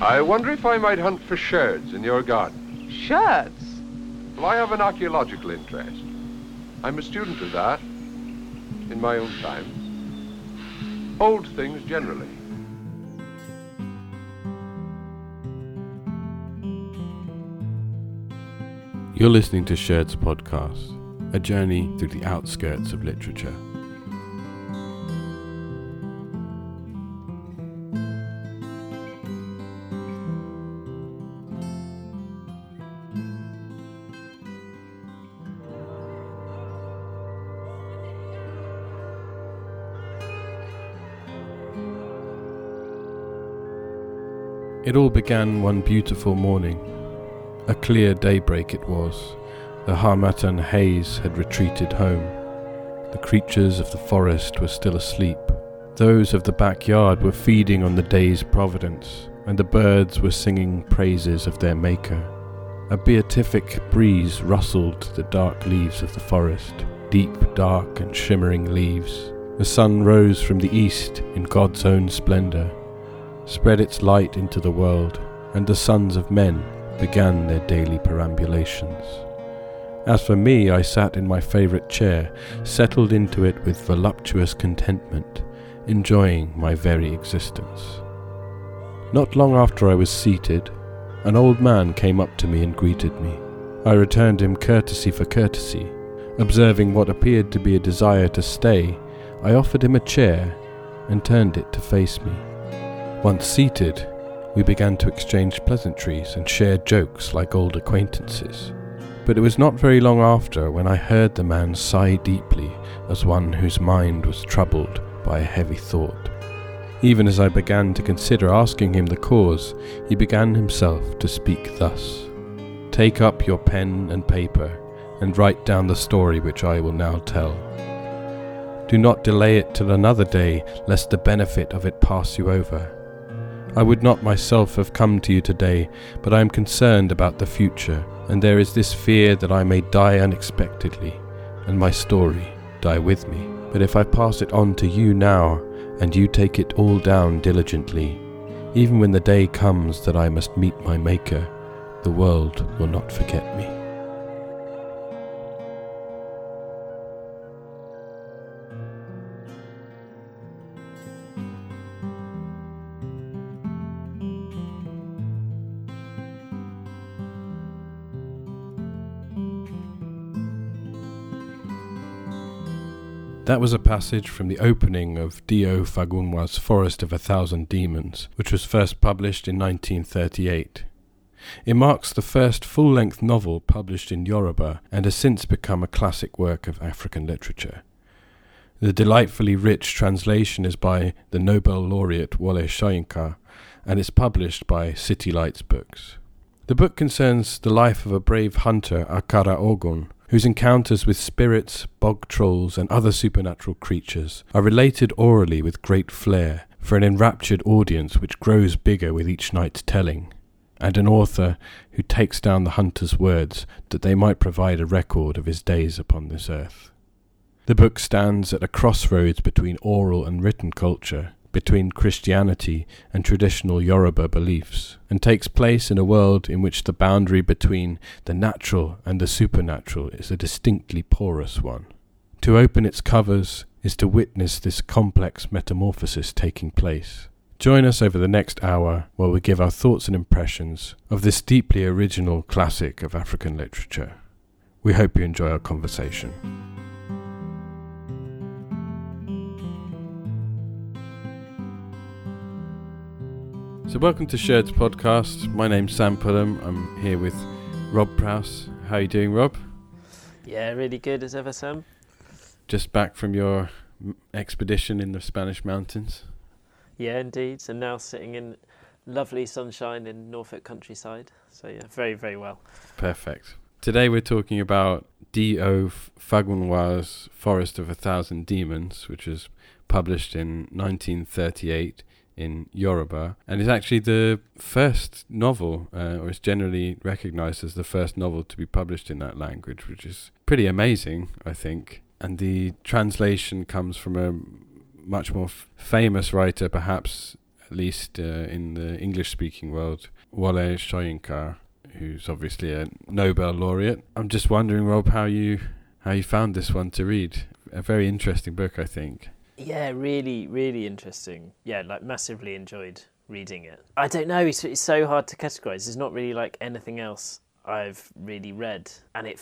I wonder if I might hunt for sherds in your garden. Sherds? Well, I have an archaeological interest. I'm a student of that, in my own time. Old things generally. You're listening to Sherds Podcast, a journey through the outskirts of literature. It all began one beautiful morning. A clear daybreak it was. The Harmattan haze had retreated home. The creatures of the forest were still asleep. Those of the backyard were feeding on the day's providence, and the birds were singing praises of their Maker. A beatific breeze rustled the dark leaves of the forest, deep, dark, and shimmering leaves. The sun rose from the east in God's own splendour spread its light into the world, and the sons of men began their daily perambulations. As for me, I sat in my favourite chair, settled into it with voluptuous contentment, enjoying my very existence. Not long after I was seated, an old man came up to me and greeted me. I returned him courtesy for courtesy. Observing what appeared to be a desire to stay, I offered him a chair and turned it to face me. Once seated, we began to exchange pleasantries and share jokes like old acquaintances. But it was not very long after when I heard the man sigh deeply as one whose mind was troubled by a heavy thought. Even as I began to consider asking him the cause, he began himself to speak thus Take up your pen and paper and write down the story which I will now tell. Do not delay it till another day, lest the benefit of it pass you over. I would not myself have come to you today, but I am concerned about the future, and there is this fear that I may die unexpectedly, and my story die with me. But if I pass it on to you now, and you take it all down diligently, even when the day comes that I must meet my Maker, the world will not forget me. That was a passage from the opening of D.O. Fagunwa's Forest of a Thousand Demons, which was first published in 1938. It marks the first full length novel published in Yoruba and has since become a classic work of African literature. The delightfully rich translation is by the Nobel laureate Wole Soyinka and is published by City Lights Books. The book concerns the life of a brave hunter, Akara Ogun, whose encounters with spirits, bog trolls, and other supernatural creatures are related orally with great flair for an enraptured audience which grows bigger with each night's telling, and an author who takes down the hunter's words that they might provide a record of his days upon this earth. The book stands at a crossroads between oral and written culture, between Christianity and traditional Yoruba beliefs, and takes place in a world in which the boundary between the natural and the supernatural is a distinctly porous one. To open its covers is to witness this complex metamorphosis taking place. Join us over the next hour while we give our thoughts and impressions of this deeply original classic of African literature. We hope you enjoy our conversation. So, welcome to Sherds Podcast. My name's Sam Pullum. I'm here with Rob Prowse. How are you doing, Rob? Yeah, really good as ever, Sam. Just back from your expedition in the Spanish mountains. Yeah, indeed. And now sitting in lovely sunshine in Norfolk countryside. So, yeah, very, very well. Perfect. Today we're talking about D.O. Fagunwa's Forest of a Thousand Demons, which was published in 1938 in Yoruba, and is actually the first novel, uh, or is generally recognized as the first novel to be published in that language, which is pretty amazing, I think. And the translation comes from a much more f- famous writer, perhaps at least uh, in the English speaking world, Wole Soyinka, who's obviously a Nobel laureate. I'm just wondering, Rob, how you how you found this one to read. A very interesting book, I think. Yeah, really, really interesting. Yeah, like massively enjoyed reading it. I don't know, it's, it's so hard to categorize. There's not really like anything else I've really read. And it,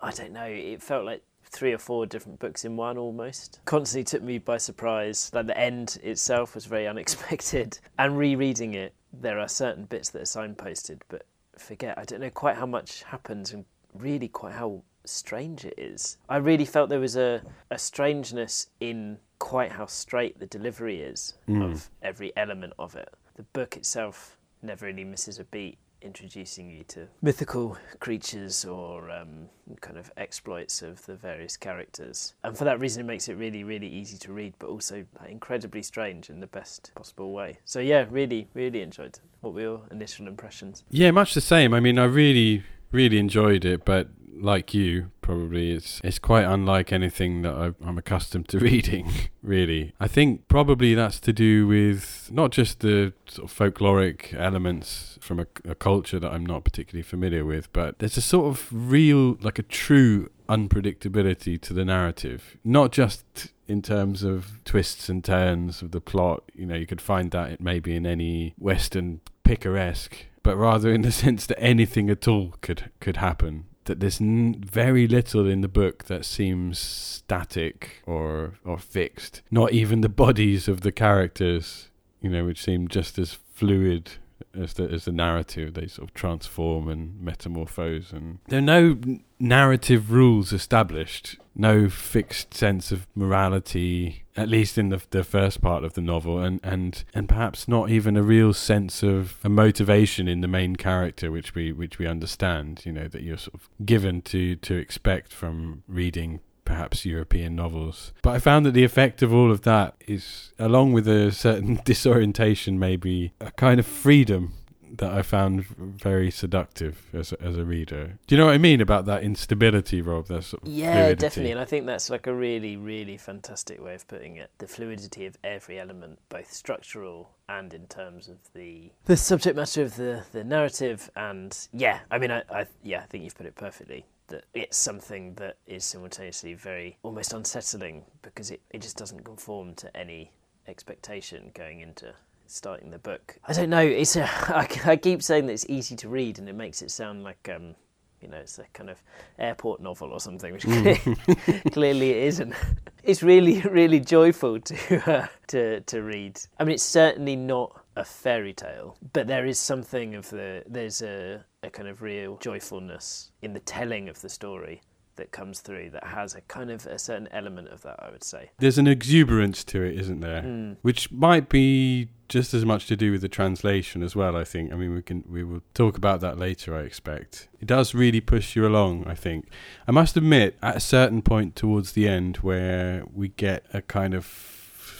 I don't know, it felt like three or four different books in one almost. Constantly took me by surprise. Like the end itself was very unexpected. And rereading it, there are certain bits that are signposted, but forget, I don't know quite how much happens and really quite how strange it is. I really felt there was a, a strangeness in quite how straight the delivery is mm. of every element of it. The book itself never really misses a beat introducing you to mythical creatures or um, kind of exploits of the various characters. And for that reason, it makes it really, really easy to read, but also incredibly strange in the best possible way. So, yeah, really, really enjoyed it. What were your initial impressions? Yeah, much the same. I mean, I really, really enjoyed it, but like you, probably it's it's quite unlike anything that I, am accustomed to reading. Really, I think probably that's to do with not just the sort of folkloric elements from a, a culture that I'm not particularly familiar with, but there's a sort of real, like a true unpredictability to the narrative, not just in terms of twists and turns of the plot. You know, you could find that it maybe in any Western picaresque, but rather in the sense that anything at all could could happen that there's n- very little in the book that seems static or or fixed. Not even the bodies of the characters, you know, which seem just as fluid as the as the narrative. They sort of transform and metamorphose, and there are no narrative rules established. No fixed sense of morality, at least in the the first part of the novel, and and and perhaps not even a real sense of a motivation in the main character, which we which we understand. You know that you're sort of given to to expect from reading perhaps European novels. But I found that the effect of all of that is, along with a certain disorientation, maybe a kind of freedom that I found very seductive as a, as a reader. Do you know what I mean about that instability, Rob? That sort of yeah, fluidity? definitely. And I think that's like a really, really fantastic way of putting it. The fluidity of every element, both structural and in terms of the the subject matter of the the narrative. And yeah, I mean, I, I yeah, I think you've put it perfectly that it's something that is simultaneously very almost unsettling because it, it just doesn't conform to any expectation going into starting the book. I don't know. It's a, I, I keep saying that it's easy to read, and it makes it sound like um, you know it's a kind of airport novel or something, which mm. clearly it isn't. It's really really joyful to uh, to to read. I mean, it's certainly not a fairy tale, but there is something of the there's a, a kind of real joyfulness in the telling of the story that comes through that has a kind of a certain element of that, I would say. There's an exuberance to it, isn't there? Mm. Which might be just as much to do with the translation as well, I think. I mean, we can we will talk about that later, I expect. It does really push you along, I think. I must admit, at a certain point towards the end where we get a kind of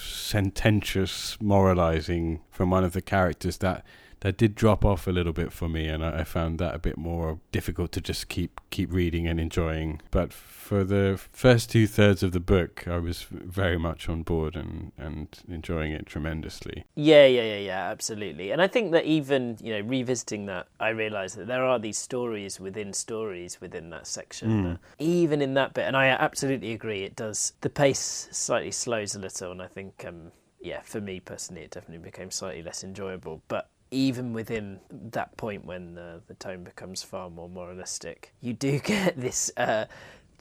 sententious moralizing from one of the characters that that did drop off a little bit for me, and I, I, found that a bit more difficult to just keep keep reading and enjoying. But for the first two thirds of the book, I was very much on board and and enjoying it tremendously. Yeah, yeah, yeah, yeah, absolutely. And I think that even you know revisiting that, I realised that there are these stories within stories within that section. Mm. even in that bit, and I absolutely agree, it does the pace slightly slows a little, and I think. Um, yeah, for me personally, it definitely became slightly less enjoyable. But even within that point when uh, the tone becomes far more moralistic, you do get this uh,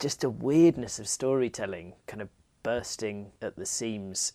just a weirdness of storytelling kind of bursting at the seams.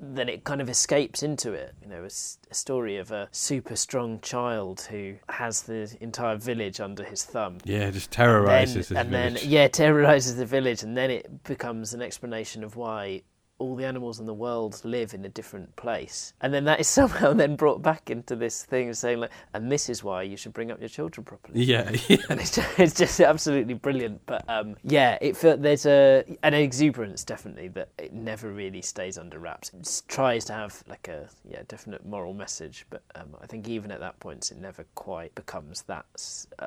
Then it kind of escapes into it. You know, a, a story of a super strong child who has the entire village under his thumb. Yeah, just terrorizes and then, and then yeah, terrorizes the village, and then it becomes an explanation of why all the animals in the world live in a different place. And then that is somehow then brought back into this thing of saying like, and this is why you should bring up your children properly. Yeah, yeah. and it's just, it's just absolutely brilliant. But um, yeah, it felt there's a an exuberance definitely that it never really stays under wraps. It tries to have like a yeah definite moral message, but um, I think even at that point it never quite becomes that uh,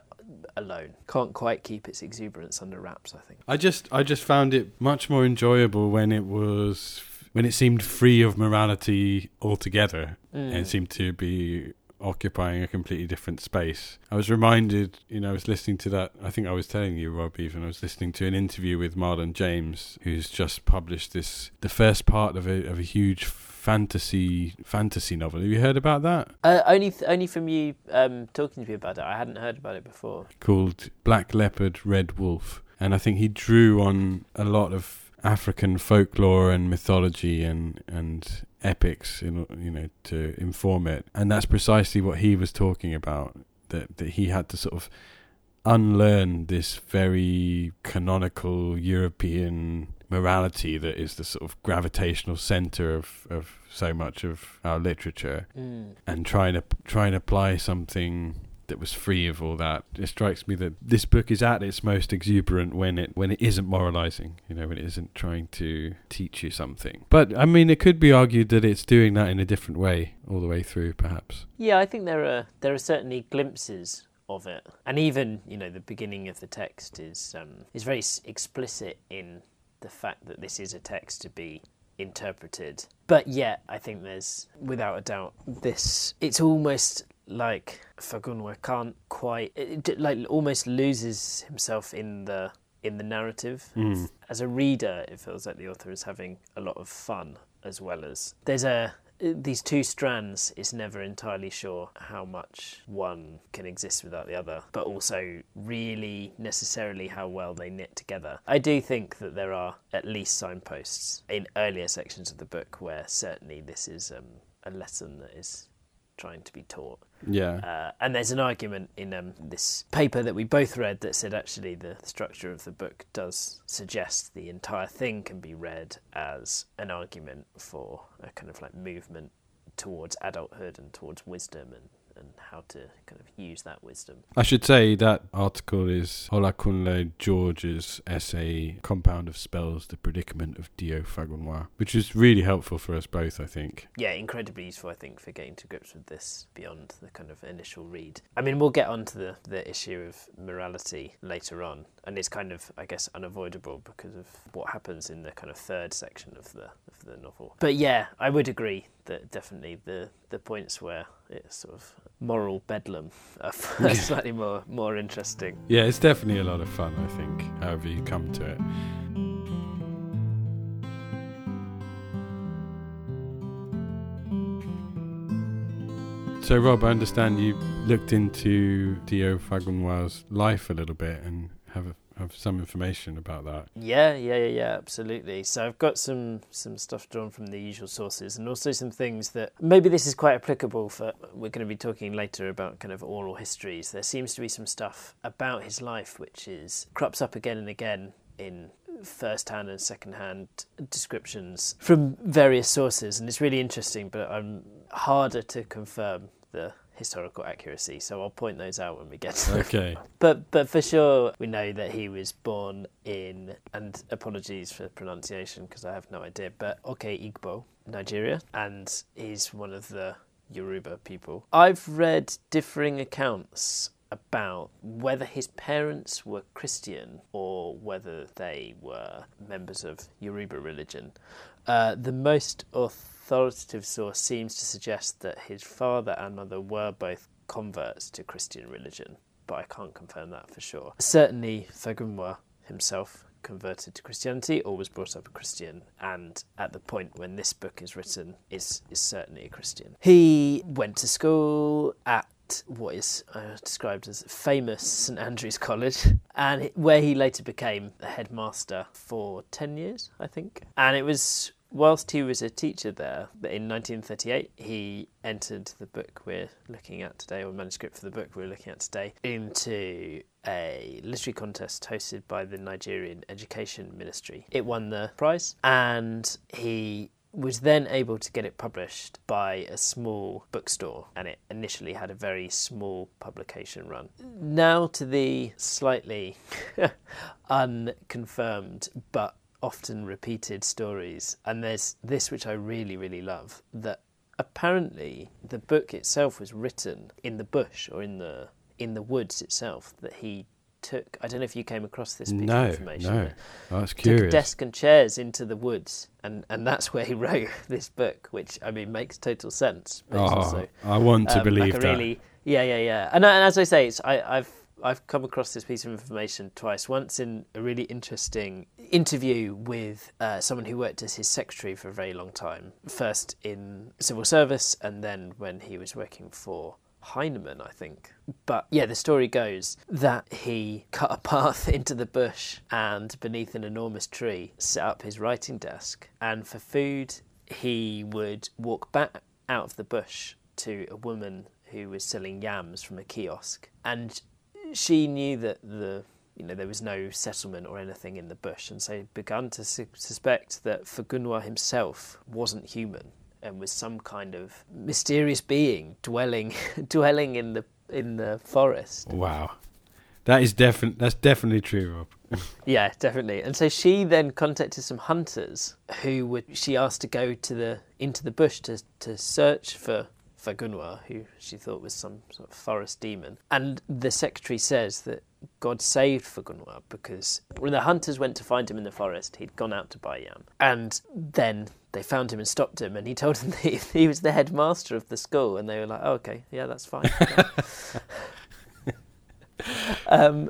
alone. Can't quite keep its exuberance under wraps. I think. I just I just found it much more enjoyable when it was when it seemed free of morality altogether, Mm. and seemed to be occupying a completely different space. I was reminded, you know, I was listening to that. I think I was telling you, Rob, even I was listening to an interview with Marlon James, who's just published this, the first part of a of a huge fantasy fantasy novel. Have you heard about that? Uh, only, th- only from you um, talking to me about it. I hadn't heard about it before. Called Black Leopard, Red Wolf, and I think he drew on a lot of African folklore and mythology and and epics, in, you know, to inform it. And that's precisely what he was talking about. That that he had to sort of unlearn this very canonical European morality that is the sort of gravitational center of, of so much of our literature Mm. and try and try and apply something that was free of all that. It strikes me that this book is at its most exuberant when it when it isn't moralizing, you know, when it isn't trying to teach you something. But I mean, it could be argued that it's doing that in a different way all the way through, perhaps. Yeah, I think there are there are certainly glimpses of it, and even you know the beginning of the text is um, is very explicit in the fact that this is a text to be interpreted. But yet, I think there's without a doubt this. It's almost like Fagunwa can't quite it, like almost loses himself in the in the narrative. Mm. As a reader, it feels like the author is having a lot of fun as well as there's a these two strands is never entirely sure how much one can exist without the other, but also really necessarily how well they knit together. I do think that there are at least signposts in earlier sections of the book where certainly this is um, a lesson that is trying to be taught. Yeah. Uh, and there's an argument in um, this paper that we both read that said actually the structure of the book does suggest the entire thing can be read as an argument for a kind of like movement towards adulthood and towards wisdom and, and how to kind of use that wisdom. I should say that article is Olakunle George's essay, Compound of Spells, The Predicament of D.O. Fagunwa, which is really helpful for us both, I think. Yeah, incredibly useful, I think, for getting to grips with this beyond the kind of initial read. I mean, we'll get onto the, the issue of morality later on, and it's kind of, I guess, unavoidable because of what happens in the kind of third section of the of the novel. But yeah, I would agree that definitely the the points where it's sort of moral bedlam are slightly more more interesting. Yeah, it's definitely a lot of fun, I think, however you come to it. So, Rob, I understand you looked into D.O. Fagunwa's life a little bit and have a, have some information about that. Yeah, yeah, yeah, yeah, absolutely. So I've got some some stuff drawn from the usual sources, and also some things that maybe this is quite applicable for. We're going to be talking later about kind of oral histories. There seems to be some stuff about his life which is crops up again and again in first-hand and second-hand descriptions from various sources, and it's really interesting. But I'm harder to confirm the historical accuracy, so I'll point those out when we get to them. Okay. But but for sure, we know that he was born in, and apologies for pronunciation because I have no idea, but okay, Igbo, Nigeria, and he's one of the Yoruba people. I've read differing accounts about whether his parents were Christian or whether they were members of Yoruba religion. Uh, the most authoritative source seems to suggest that his father and mother were both converts to Christian religion, but I can't confirm that for sure. Certainly, Fagunwa himself converted to Christianity or was brought up a Christian, and at the point when this book is written, is is certainly a Christian. He went to school at what is uh, described as famous St Andrew's College, and where he later became the headmaster for ten years, I think. And it was whilst he was a teacher there in 1938 he entered the book we're looking at today, or manuscript for the book we're looking at today, into a literary contest hosted by the Nigerian Education Ministry. It won the prize, and he was then able to get it published by a small bookstore, and it initially had a very small publication run. Now to the slightly unconfirmed but often repeated stories, and there's this which I really, really love that apparently the book itself was written in the bush or in the in the woods itself that he took. I don't know if you came across this piece No, of information. no. Oh, that's Took a curious. desk and chairs into the woods, and, and that's where he wrote this book, which I mean makes total sense. Oh, also, I want to um, believe like that. really, yeah, yeah, yeah. And, and as I say, it's, I, I've I've come across this piece of information twice. Once in a really interesting interview with uh, someone who worked as his secretary for a very long time. First in civil service, and then when he was working for Heinemann, I think. But yeah, the story goes that he cut a path into the bush and beneath an enormous tree set up his writing desk. And for food, he would walk back out of the bush to a woman who was selling yams from a kiosk. And she knew that the you know there was no settlement or anything in the bush, and so began to su- suspect that Fagunwa himself wasn't human and was some kind of mysterious being dwelling dwelling in the in the forest. Wow, that is definitely that's definitely true, Rob. Yeah, definitely. And so she then contacted some hunters who would she asked to go to the into the bush to to search for Fagunwa, who she thought was some sort of forest demon. And the secretary says that God saved Fagunwa because when the hunters went to find him in the forest, he'd gone out to buy yam. And then they found him and stopped him, and he told them that he- was the headmaster of the school, and they were like, oh, "Okay, yeah, that's fine." um,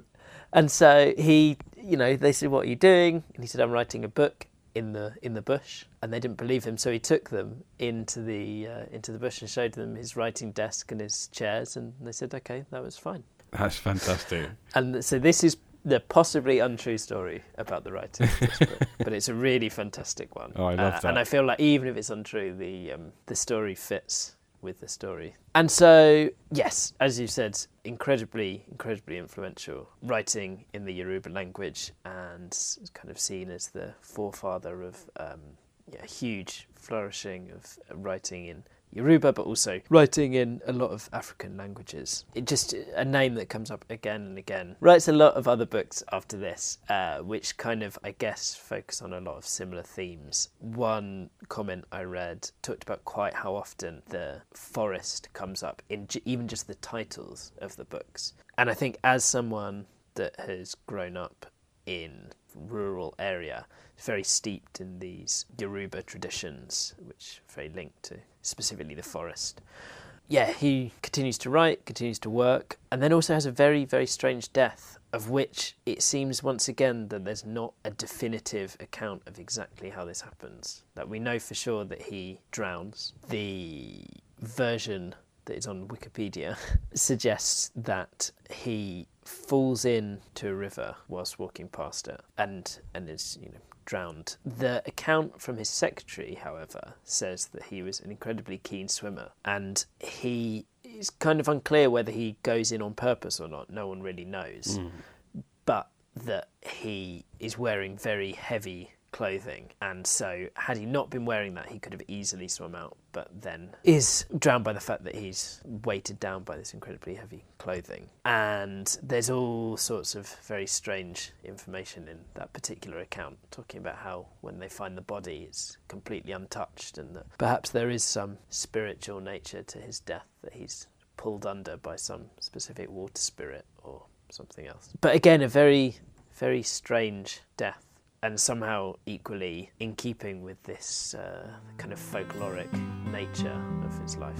and so he, you know, they said, "What are you doing?" And he said, "I'm writing a book in the in the bush." And they didn't believe him, so he took them into the uh, into the bush and showed them his writing desk and his chairs, and they said, "Okay, that was fine." That's fantastic. And so this is the possibly untrue story about the writing of this book, but it's a really fantastic one. Oh, I love Uh, that. And I feel like even if it's untrue, the um, the story fits with the story. And so, yes, as you said, incredibly, incredibly influential writing in the Yoruba language, and kind of seen as the forefather of um, yeah, huge flourishing of writing in Yoruba, but also writing in a lot of African languages. It just a name that comes up again and again. Writes a lot of other books after this, uh, which kind of, I guess, focus on a lot of similar themes. One comment I read talked about quite how often the forest comes up in j- even just the titles of the books. And I think as someone that has grown up in rural area very steeped in these Yoruba traditions, which are very linked to specifically the forest. Yeah, he continues to write, continues to work, and then also has a very, very strange death, of which it seems once again that there's not a definitive account of exactly how this happens. That we know for sure that he drowns. The version that is on Wikipedia suggests that he falls into a river whilst walking past it and and is you know drowned. The account from his secretary, however, says that he was an incredibly keen swimmer and he is kind of unclear whether he goes in on purpose or not. No one really knows. Hmm. But that he is wearing very heavy clothing and so had he not been wearing that he could have easily swum out but then is drowned by the fact that he's weighted down by this incredibly heavy clothing. And there's all sorts of very strange information in that particular account talking about how when they find the body it's completely untouched and that perhaps there is some spiritual nature to his death that he's pulled under by some specific water spirit or something else. But again a very very strange death and somehow equally in keeping with this uh, kind of folkloric nature of his life.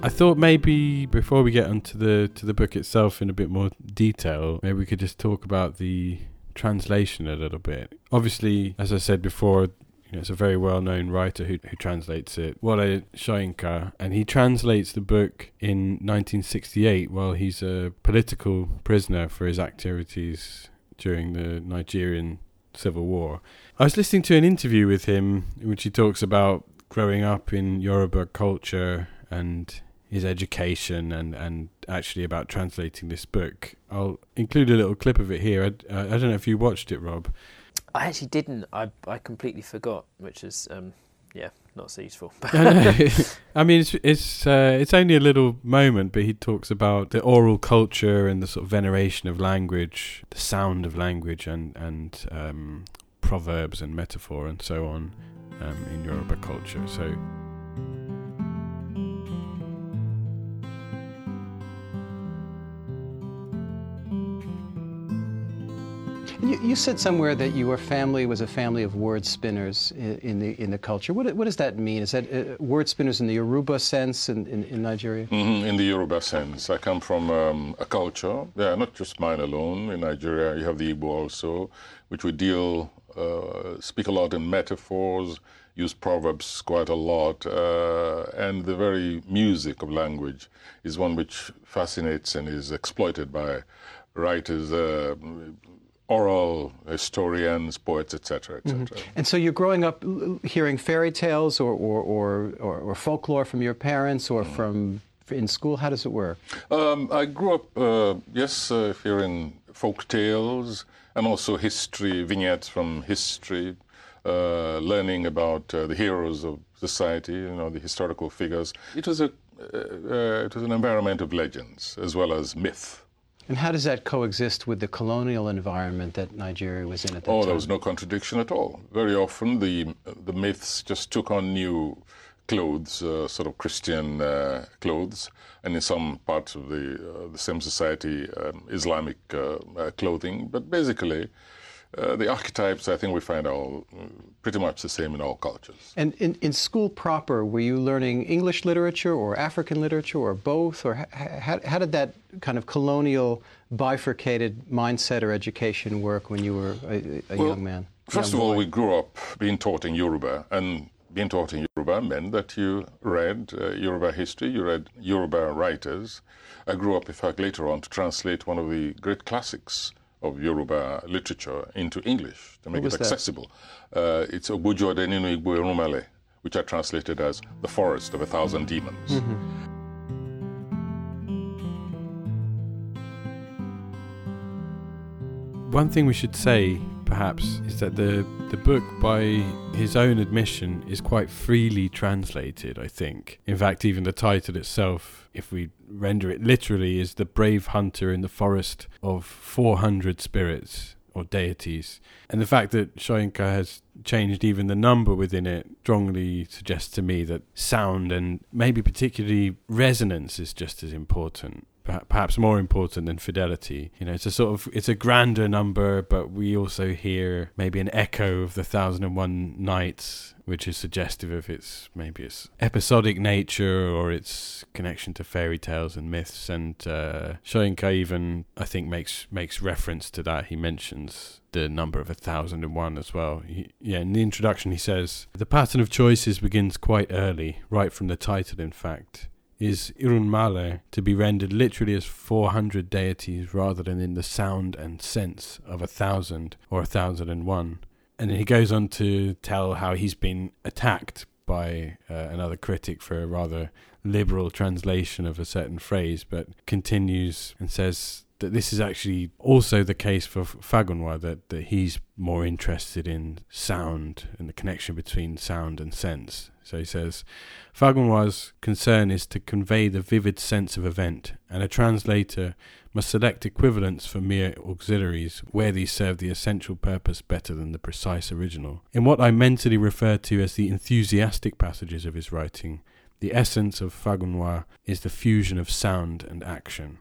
I thought maybe before we get onto the to the book itself in a bit more detail, maybe we could just talk about the translation a little bit. Obviously, as I said before, you know, it's a very well-known writer who who translates it, Wole Soyinka, and he translates the book in 1968 while he's a political prisoner for his activities during the Nigerian civil war. I was listening to an interview with him in which he talks about growing up in Yoruba culture and his education and, and actually about translating this book. I'll include a little clip of it here. I, I don't know if you watched it, Rob. I actually didn't. I I completely forgot, which is um, yeah, not so useful. I mean, it's it's uh, it's only a little moment, but he talks about the oral culture and the sort of veneration of language, the sound of language, and and um, proverbs and metaphor and so on. um, in Yoruba culture. So. You, you, said somewhere that your family was a family of word spinners in, in the in the culture. What, what does that mean? Is that uh, word spinners in the Yoruba sense in, in, in Nigeria? Mm-hmm, in the Yoruba sense. I come from um, a culture, yeah, not just mine alone. In Nigeria, you have the Igbo also, which we deal, uh, speak a lot in metaphors, use proverbs quite a lot, uh, and the very music of language is one which fascinates and is exploited by writers uh, oral historians, poets, etc., etc. Mm-hmm. And so you're growing up hearing fairy tales or, or, or, or, or folklore from your parents or mm. from in school. How does it work? Um, I grew up, uh, yes, uh, hearing folk tales and also history, vignettes from history, uh, learning about uh, the heroes of society, you know, the historical figures. It was, a, uh, it was an environment of legends as well as myth. And how does that coexist with the colonial environment that Nigeria was in at that oh, time? Oh, there was no contradiction at all. Very often the the myths just took on new clothes, uh, sort of Christian uh, clothes, and in some parts of the uh, the same society, um, Islamic uh, uh, clothing. But basically, uh, the archetypes, I think we find all pretty much the same in all cultures. And in, in school proper, were you learning English literature or African literature or both? Or how, how did that kind of colonial bifurcated mindset or education work when you were a, a well, young man? First young of all, we grew up being taught in Yoruba, and being taught in Yoruba meant that you read uh, Yoruba history, you read Yoruba writers. I grew up, in fact, later on to translate one of the great classics of Yoruba literature into English to make it accessible. Uh, it's Ogboju Ode Ninu Igbo Irunmale, which I translated as The Forest of a Thousand Demons. Mm-hmm. One thing we should say, perhaps, is that the, the book, by his own admission, is quite freely translated, I think. In fact, even the title itself, if we render it literally, is The Brave Hunter in the Forest of 400 Spirits or Deities. And the fact that Soyinka has changed even the number within it strongly suggests to me that sound and maybe particularly resonance is just as important perhaps more important than fidelity. You know, it's a sort of it's a grander number, but we also hear maybe an echo of the Thousand and One Nights, which is suggestive of its maybe its episodic nature or its connection to fairy tales and myths. And uh, Soyinka even I think makes makes reference to that. He mentions the number of a thousand and one as well. He, yeah, in the introduction he says the pattern of choices begins quite early, right from the title. In fact is Irunmale to be rendered literally as 400 deities rather than in the sound and sense of a thousand or a thousand and one. And he goes on to tell how he's been attacked by uh, another critic for a rather liberal translation of a certain phrase, but continues and says that this is actually also the case for Fagunwa, that, that he's more interested in sound and the connection between sound and sense. So he says, Fagunwa's concern is to convey the vivid sense of event, and a translator must select equivalents for mere auxiliaries where these serve the essential purpose better than the precise original. In what I mentally refer to as the enthusiastic passages of his writing, the essence of Fagunwa is the fusion of sound and action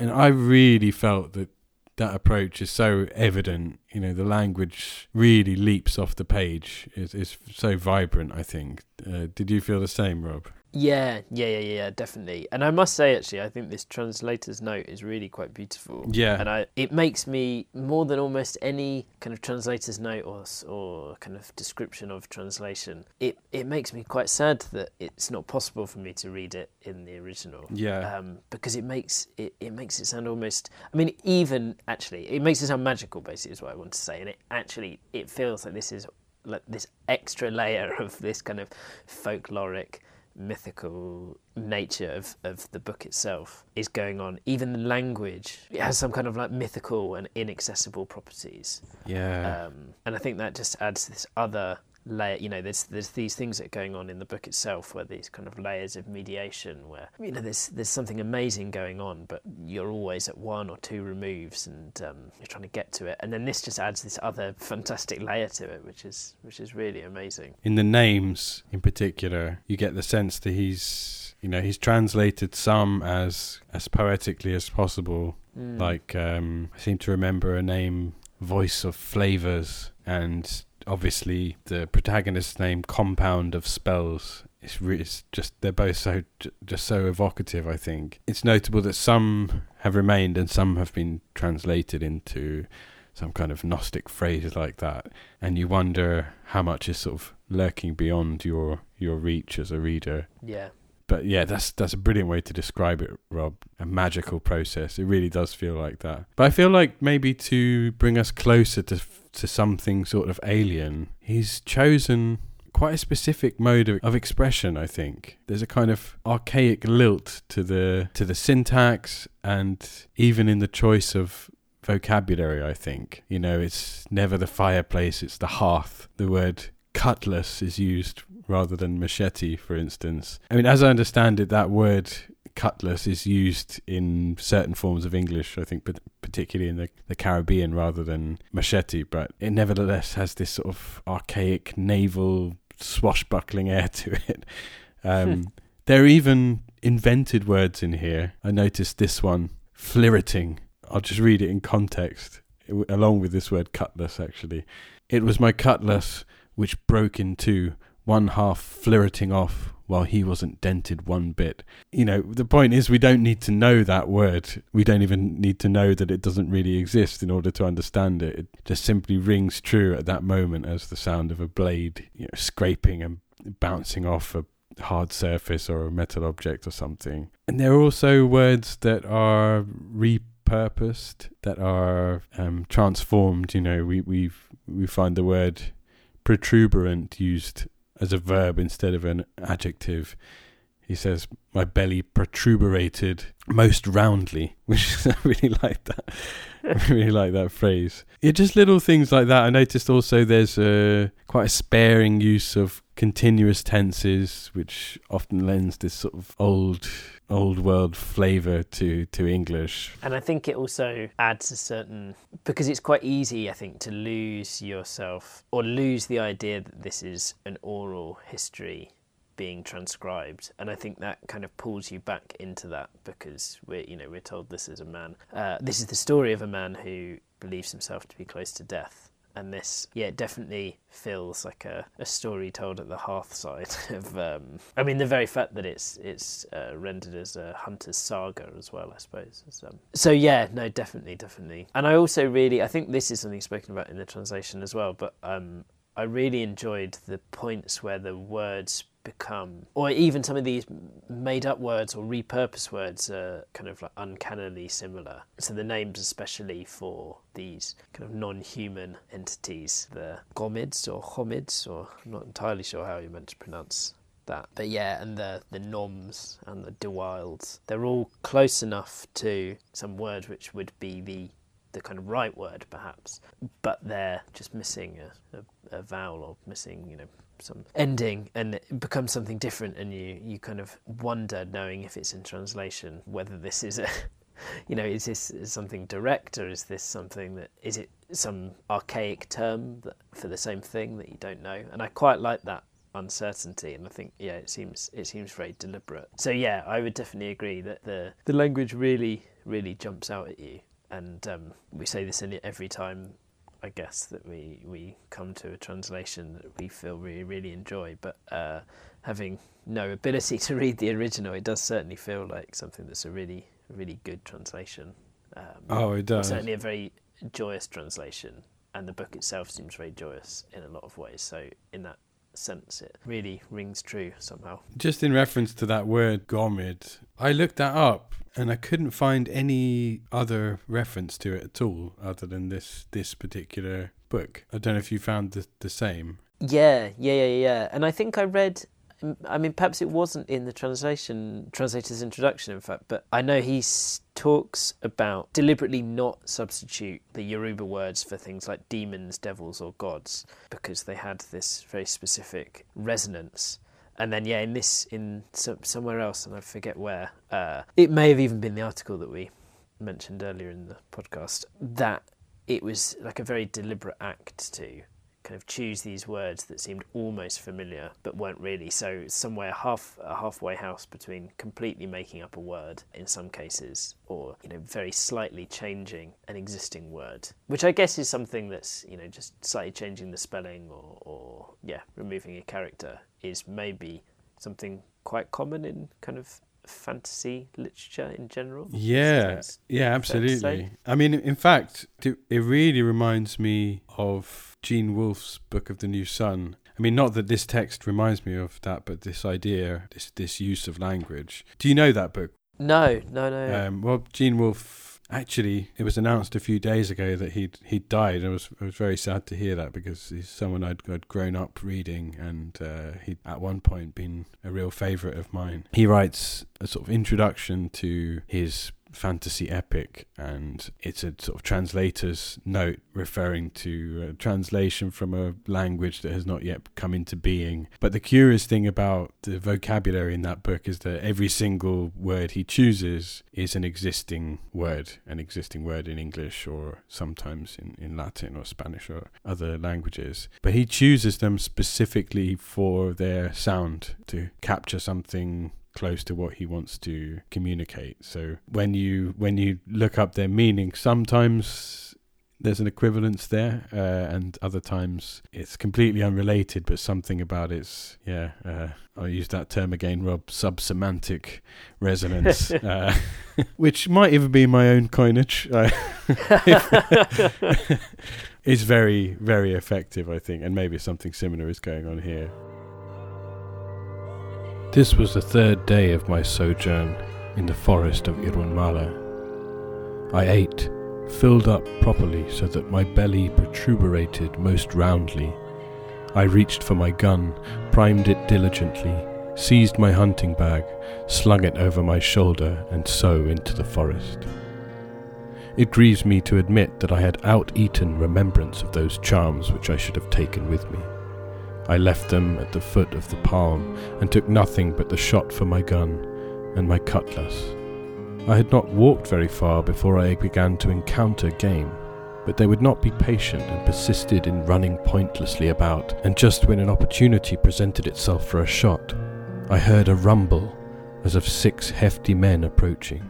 and I really felt that that approach is so evident. You know, the language really leaps off the page. It's, it's so vibrant. I think. Uh, did you feel the same, Rob? Yeah, yeah, yeah, yeah, definitely. And I must say, actually, I think this translator's note is really quite beautiful. Yeah, and I it makes me more than almost any kind of translator's note or or kind of description of translation. It it makes me quite sad that it's not possible for me to read it in the original. Yeah, um, because it makes it it makes it sound almost. I mean, even actually, it makes it sound magical. Basically, is what I want to say. And it actually it feels like this is like this extra layer of this kind of folkloric mythical nature of, of the book itself is going on. Even the language it has some kind of like mythical and inaccessible properties. Yeah. Um, and I think that just adds this other layer. You know, there's there's these things that are going on in the book itself, where these kind of layers of mediation, where you know there's there's something amazing going on, but you're always at one or two removes, and um, you're trying to get to it. And then this just adds this other fantastic layer to it, which is which is really amazing. In the names, in particular, you get the sense that he's you know he's translated some as as poetically as possible. Mm. Like um, I seem to remember a name, Voice of Flavors, and obviously the protagonist's name, Compound of Spells. It's, re- it's just they're both so just so evocative. I think it's notable that some have remained and some have been translated into some kind of Gnostic phrase like that, and you wonder how much is sort of lurking beyond your your reach as a reader. yeah. But yeah, that's that's a brilliant way to describe it, Rob. A magical process. It really does feel like that. But I feel like maybe to bring us closer to to something sort of alien, he's chosen quite a specific mode of, of expression. I think there's a kind of archaic lilt to the to the syntax, and even in the choice of vocabulary. I think you know it's never the fireplace; it's the hearth. The word cutlass is used rather than machete, for instance. I mean, as I understand it, that word cutlass is used in certain forms of English, I think, but particularly in the, the Caribbean rather than machete, but it nevertheless has this sort of archaic naval swashbuckling air to it. Um, there are even invented words in here. I noticed this one, flirting. I'll just read it in context, along with this word cutlass, actually. It was my cutlass which broke in two one half flirting off while he wasn't dented one bit. You know, the point is we don't need to know that word. We don't even need to know that it doesn't really exist in order to understand it. It just simply rings true at that moment as the sound of a blade, you know, scraping and bouncing off a hard surface or a metal object or something. And there are also words that are repurposed, that are um, transformed. You know, we we we find the word protuberant used as a verb instead of an adjective. He says, "My belly protubrated most roundly," which I really like that. I really like that phrase. Yeah, just little things like that. I noticed also there's a quite a sparing use of continuous tenses, which often lends this sort of old old world flavour to, to English. And I think it also adds a certain because it's quite easy, I think, to lose yourself or lose the idea that this is an oral history being transcribed. And i think that kind of pulls you back into that because we're you know we're told this is a man uh, this is the story of a man who believes himself to be close to death. And this yeah it definitely feels like a, a story told at the hearth side of um, i mean the very fact that it's it's uh, rendered as a hunter's saga as well i suppose um, so yeah no definitely definitely. And i also really i think this is something spoken about in the translation as well but um, i really enjoyed the points where the words become, or even some of these made up words or repurposed words are kind of like uncannily similar. So the names, especially for these kind of non human entities, the ghommids or homids, or I'm not entirely sure how you're meant to pronounce that. But yeah, and the the noms and the dewilds, they're all close enough to some words which would be the the kind of right word perhaps, but they're just missing a, a, a vowel or missing, you know, some ending and it becomes something different and you you kind of wonder knowing if it's in translation whether this is a you know is this something direct or is this something that is it some archaic term that, for the same thing that you don't know? And I quite like that uncertainty and I think yeah it seems it seems very deliberate. So yeah I would definitely agree that the the language really really jumps out at you and um, we say this in every time I guess that we we come to a translation that we feel we really enjoy. But uh, having no ability to read the original, it does certainly feel like something that's a really really good translation. Um, oh, it does. Certainly a very joyous translation, and the book itself seems very joyous in a lot of ways. So in that sense, it really rings true somehow. Just in reference to that word ghommid, I looked that up and I couldn't find any other reference to it at all, other than this this particular book. I don't know if you found the the same. Yeah, yeah, yeah, yeah. And I think I read I mean, perhaps it wasn't in the translation translator's introduction, in fact, but I know he talks about deliberately not substitute the Yoruba words for things like demons, devils, or gods because they had this very specific resonance. And then, yeah, in this, in some, somewhere else, and I forget where, uh, it may have even been the article that we mentioned earlier in the podcast that it was like a very deliberate act to kind of choose these words that seemed almost familiar but weren't really. So somewhere half a halfway house between completely making up a word in some cases, or you know very slightly changing an existing word, which I guess is something that's you know just slightly changing the spelling or, or yeah removing a character is maybe something quite common in kind of fantasy literature in general. Yeah, yeah, absolutely. I mean, in fact, it really reminds me of Gene Wolfe's Book of the New Sun. I mean, not that this text reminds me of that, but this idea, this this use of language. Do you know that book? No, no, no. Um, well, Gene Wolfe. Actually, it was announced a few days ago that he'd he'd died. I was I was very sad to hear that because he's someone I'd, I'd grown up reading, and uh, he'd at one point been a real favourite of mine. He writes a sort of introduction to his fantasy epic, and it's a sort of translator's note referring to a translation from a language that has not yet come into being. But the curious thing about the vocabulary in that book is that every single word he chooses is an existing word, an existing word in English or sometimes in, in Latin or Spanish or other languages. But he chooses them specifically for their sound to capture something close to what he wants to communicate. So when you when you look up their meaning, sometimes there's an equivalence there, uh, and other times it's completely unrelated, but something about its yeah. Uh, I'll use that term again, Rob. Subsemantic resonance, uh, which might even be my own coinage. Uh, is very very effective, I think, and maybe something similar is going on here. This was the third day of my sojourn in the forest of Irunmale. I ate, filled up properly so that my belly protuberated most roundly. I reached for my gun, primed it diligently, seized my hunting bag, slung it over my shoulder, and so into the forest. It grieves me to admit that I had out-eaten remembrance of those charms which I should have taken with me. I left them at the foot of the palm and took nothing but the shot for my gun and my cutlass. I had not walked very far before I began to encounter game, but they would not be patient and persisted in running pointlessly about, and just when an opportunity presented itself for a shot, I heard a rumble as of six hefty men approaching.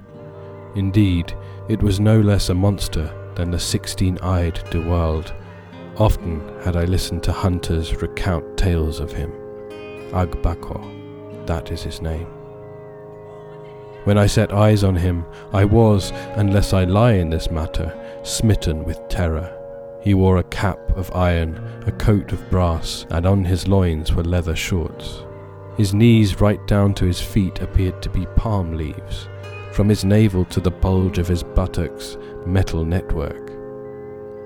Indeed, it was no less a monster than the sixteen-eyed De Wilde. Often had I listened to hunters recount tales of him. Agbako, that is his name. When I set eyes on him, I was, unless I lie in this matter, smitten with terror. He wore a cap of iron, a coat of brass, and on his loins were leather shorts. His knees right down to his feet appeared to be palm leaves. From his navel to the bulge of his buttocks, metal network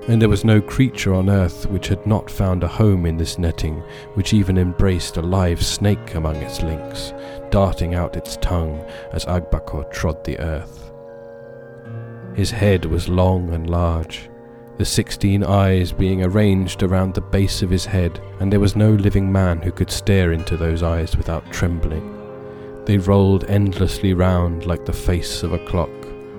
and there was no creature on earth which had not found a home in this netting, which even embraced a live snake among its links, darting out its tongue as Agbako trod the earth. His head was long and large, the sixteen eyes being arranged around the base of his head, and there was no living man who could stare into those eyes without trembling. They rolled endlessly round like the face of a clock.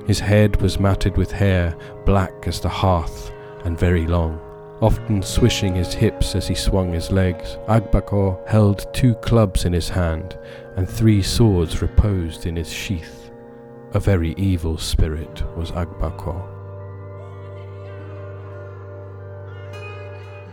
His head was matted with hair, black as the hearth, and very long, often swishing his hips as he swung his legs. Agbako held two clubs in his hand, and three swords reposed in his sheath. A very evil spirit was Agbako.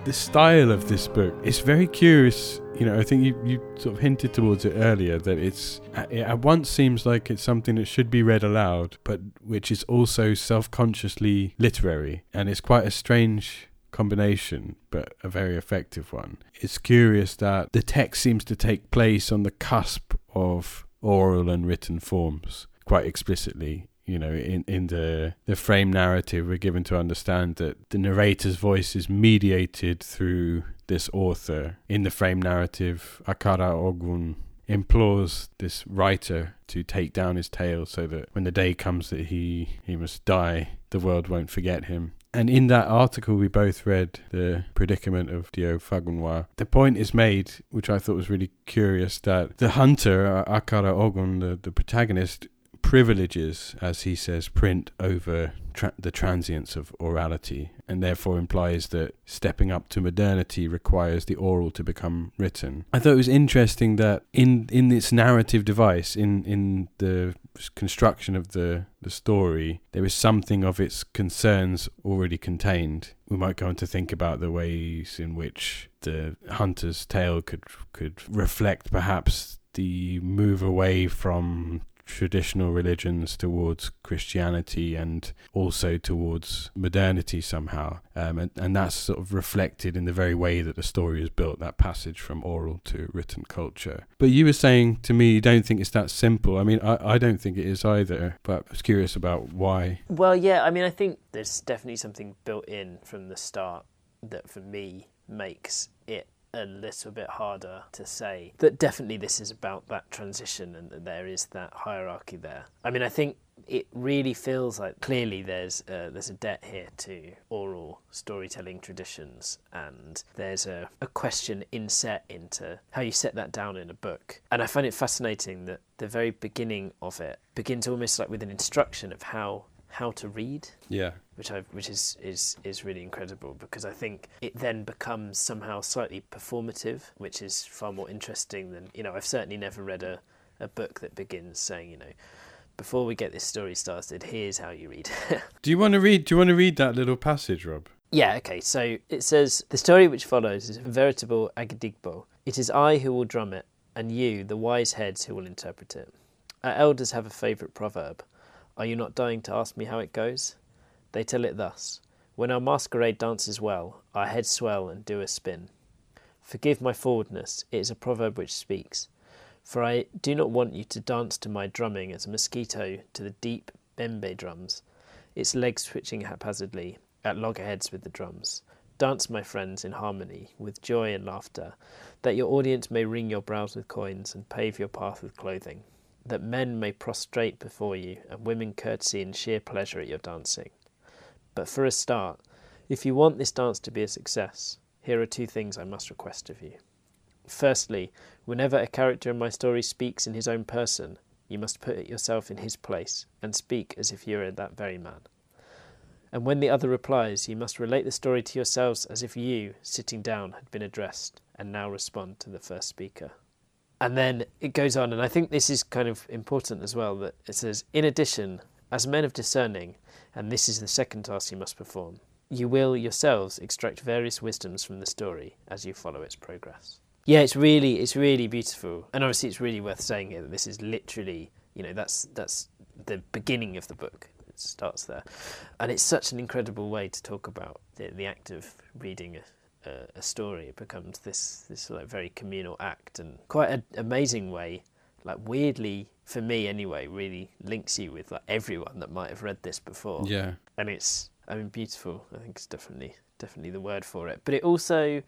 The style of this book is very curious. You know, I think you, you sort of hinted towards it earlier that it's it at once seems like it's something that should be read aloud, but which is also self-consciously literary, and it's quite a strange combination, but a very effective one. It's curious that the text seems to take place on the cusp of oral and written forms quite explicitly. You know, in, in the, the frame narrative, we're given to understand that the narrator's voice is mediated through this author. In the frame narrative, Akara Ogun implores this writer to take down his tale so that when the day comes that he, he must die, the world won't forget him. And in that article we both read, The Predicament of D.O. Fagunwa, the point is made, which I thought was really curious, that the hunter, Akara Ogun, the, the protagonist, privileges, as he says, print over tra- the transience of orality, and therefore implies that stepping up to modernity requires the oral to become written. I thought it was interesting that in in this narrative device, in in the construction of the the story, there is something of its concerns already contained. We might go on to think about the ways in which the hunter's tale could could reflect perhaps the move away from traditional religions towards Christianity and also towards modernity somehow. Um, and, and that's sort of reflected in the very way that the story is built, that passage from oral to written culture. But you were saying to me you don't think it's that simple. I mean, I, I don't think it is either, but I was curious about why. Well, yeah, I mean, I think there's definitely something built in from the start that for me makes it a little bit harder to say that definitely this is about that transition and that there is that hierarchy there. I mean, I think it really feels like clearly there's a, there's a debt here to oral storytelling traditions and there's a, a question inset into how you set that down in a book and i find it fascinating that the very beginning of it begins almost like with an instruction of how how to read Yeah. Which I which is is is really incredible because I think it then becomes somehow slightly performative, which is far more interesting than you know. I've certainly never read a a book that begins saying you know. Before we get this story started, here's how you read. Do you want to read? Do you want to read that little passage, Rob? yeah, okay. So it says the story which follows is a veritable agidigbo. It is I who will drum it, and you, the wise heads, who will interpret it. Our elders have a favourite proverb. Are you not dying to ask me how it goes? They tell it thus When our masquerade dances well, our heads swell and do a spin. Forgive my forwardness, it is a proverb which speaks. For I do not want you to dance to my drumming as a mosquito to the deep bembe drums, its legs twitching haphazardly at loggerheads with the drums. Dance, my friends, in harmony, with joy and laughter, that your audience may ring your brows with coins and pave your path with clothing that men may prostrate before you and women curtsy in sheer pleasure at your dancing. But for a start, if you want this dance to be a success, here are two things I must request of you. Firstly, whenever a character in my story speaks in his own person, you must put yourself in his place and speak as if you were that very man. And when the other replies, you must relate the story to yourselves as if you, sitting down, had been addressed, and now respond to the first speaker. And then it goes on, and I think this is kind of important as well that it says, In addition, as men of discerning, and this is the second task you must perform, you will yourselves extract various wisdoms from the story as you follow its progress. Yeah, it's really, it's really beautiful, and obviously, it's really worth saying here that this is literally, you know, that's that's the beginning of the book. It starts there, and it's such an incredible way to talk about the, the act of reading a, a, story. It becomes this this like very communal act, and quite an amazing way, like weirdly for me anyway, really links you with like everyone that might have read this before Yeah. and it's I mean beautiful. I think it's definitely definitely the word for it. But it also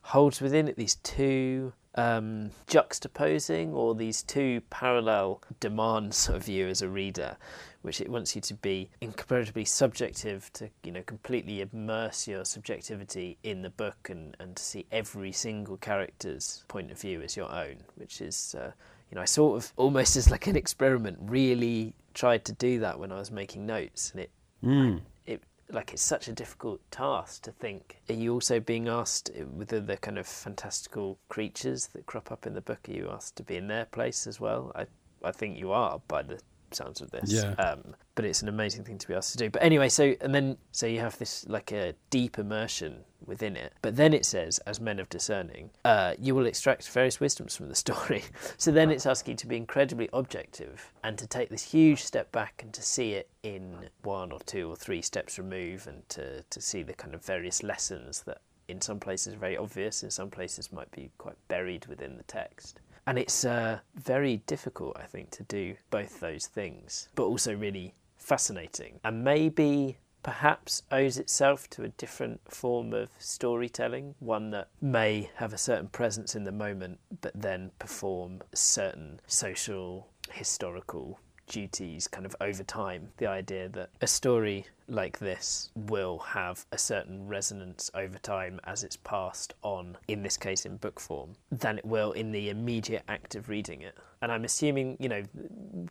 holds within it these two um, juxtaposing or these two parallel demands of you as a reader, which it wants you to be incredibly subjective to you know completely immerse your subjectivity in the book and, and to see every single character's point of view as your own, which is uh, you know I sort of almost as like an experiment really tried to do that when I was making notes and it Mm. it like it's such a difficult task to think. Are you also being asked with the, the kind of fantastical creatures that crop up in the book? Are you asked to be in their place as well? I I think you are by the sounds of this. Yeah. Um, but it's an amazing thing to be asked to do. But anyway, so and then so you have this like a deep immersion within it. But then it says, as men of discerning, uh, you will extract various wisdoms from the story. so then it's asking you to be incredibly objective and to take this huge step back and to see it in one or two or three steps remove and to, to see the kind of various lessons that in some places are very obvious, in some places might be quite buried within the text. And it's uh, very difficult, I think, to do both those things, but also really fascinating and maybe perhaps owes itself to a different form of storytelling, one that may have a certain presence in the moment but then perform certain social, historical duties kind of over time. The idea that a story like this will have a certain resonance over time as it's passed on, in this case in book form, than it will in the immediate act of reading it. And I'm assuming, you know,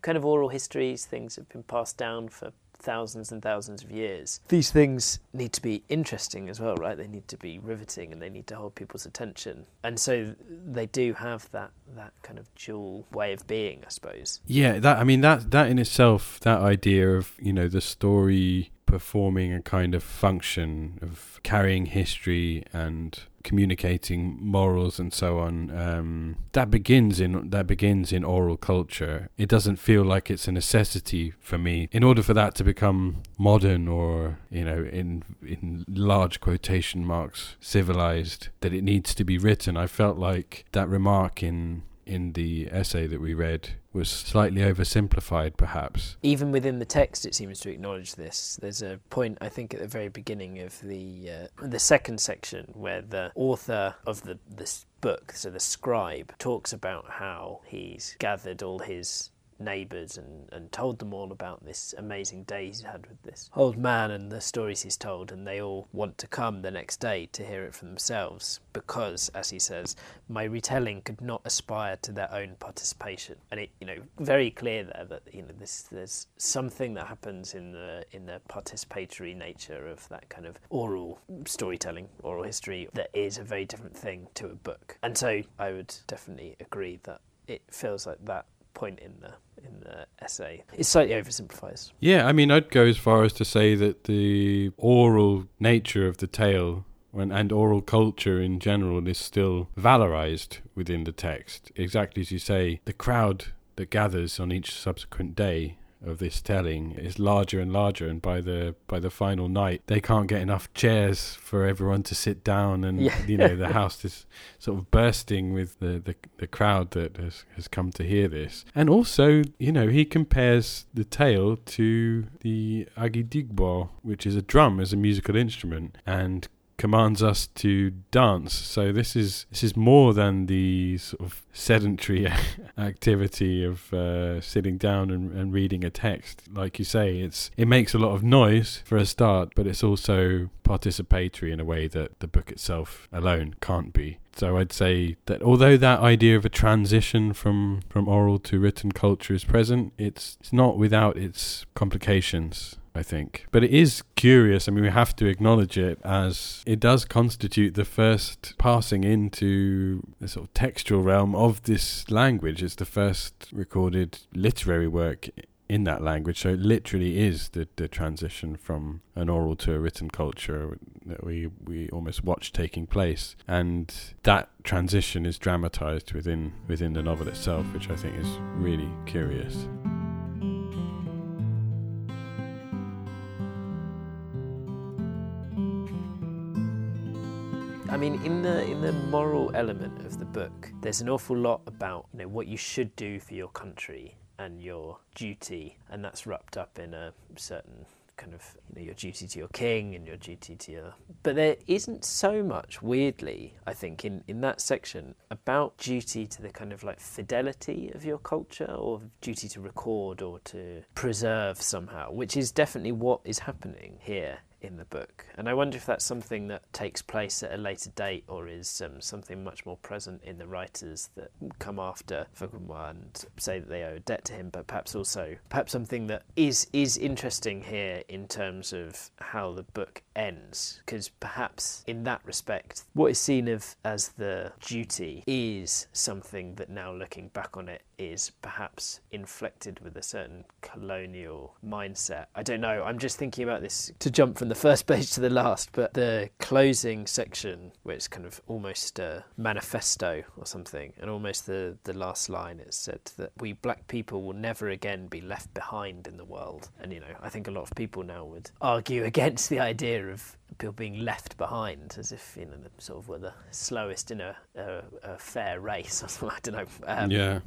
kind of oral histories, things have been passed down for thousands and thousands of years. These things need to be interesting as well, right? They need to be riveting and they need to hold people's attention. And so they do have that that kind of dual way of being, I suppose. Yeah, that I mean that that in itself, that idea of, you know, the story performing a kind of function of carrying history and communicating morals and so on um, that begins in that begins in oral culture. It doesn't feel like it's a necessity for me. In order for that to become modern or you know in in large quotation marks civilized that it needs to be written i felt like that remark in in the essay that we read was slightly oversimplified, perhaps. Even within the text, it seems to acknowledge this. There's a point, I think, at the very beginning of the uh, the second section where the author of the this book, so the scribe, talks about how he's gathered all his neighbours and, and told them all about this amazing day he's had with this old man and the stories he's told, and they all want to come the next day to hear it for themselves because, as he says, my retelling could not aspire to their own participation. And it, you know, very clear there that you know this there's something that happens in the in the participatory nature of that kind of oral storytelling, oral history that is a very different thing to a book. And so I would definitely agree that it feels like that point in the in the essay. It slightly oversimplifies. Yeah, I mean, I'd go as far as to say that the oral nature of the tale and oral culture in general is still valorized within the text. Exactly as you say, the crowd that gathers on each subsequent day of this telling is larger and larger and by the by the final night they can't get enough chairs for everyone to sit down and yeah. you know the house is sort of bursting with the, the the crowd that has has come to hear this and also you know he compares the tale to the agidigbo which is a drum as a musical instrument and commands us to dance. So this is this is more than the sort of sedentary activity of uh, sitting down and, and reading a text. Like you say, it's it makes a lot of noise for a start, but it's also participatory in a way that the book itself alone can't be. So I'd say that although that idea of a transition from, from oral to written culture is present, it's, it's not without its complications. I think. But it is curious. I mean, we have to acknowledge it as it does constitute the first passing into the sort of textual realm of this language. It's the first recorded literary work in that language. So it literally is the, the transition from an oral to a written culture that we, we almost watch taking place. And that transition is dramatized within within the novel itself, which I think is really curious. I mean, in the in the moral element of the book, there's an awful lot about you know what you should do for your country and your duty, and that's wrapped up in a certain kind of you know, your duty to your king and your duty to your. But there isn't so much, weirdly, I think, in, in that section about duty to the kind of like fidelity of your culture or duty to record or to preserve somehow, which is definitely what is happening here in the book. And I wonder if that's something that takes place at a later date or is um, something much more present in the writers that come after Fagunwa and say that they owe a debt to him, but perhaps also perhaps something that is is interesting here in terms of how the book ends, because perhaps in that respect, what is seen of as the duty is something that now looking back on it is perhaps inflected with a certain colonial mindset. I don't know. I'm just thinking about this to jump from the first page to the last, but the closing section, which is kind of almost a manifesto or something, and almost the, the last line, it said that we black people will never again be left behind in the world. And, you know, I think a lot of people now would argue against the idea of people being left behind, as if you know sort of were the slowest in a, a, a fair race or something. I don't know. Um, yeah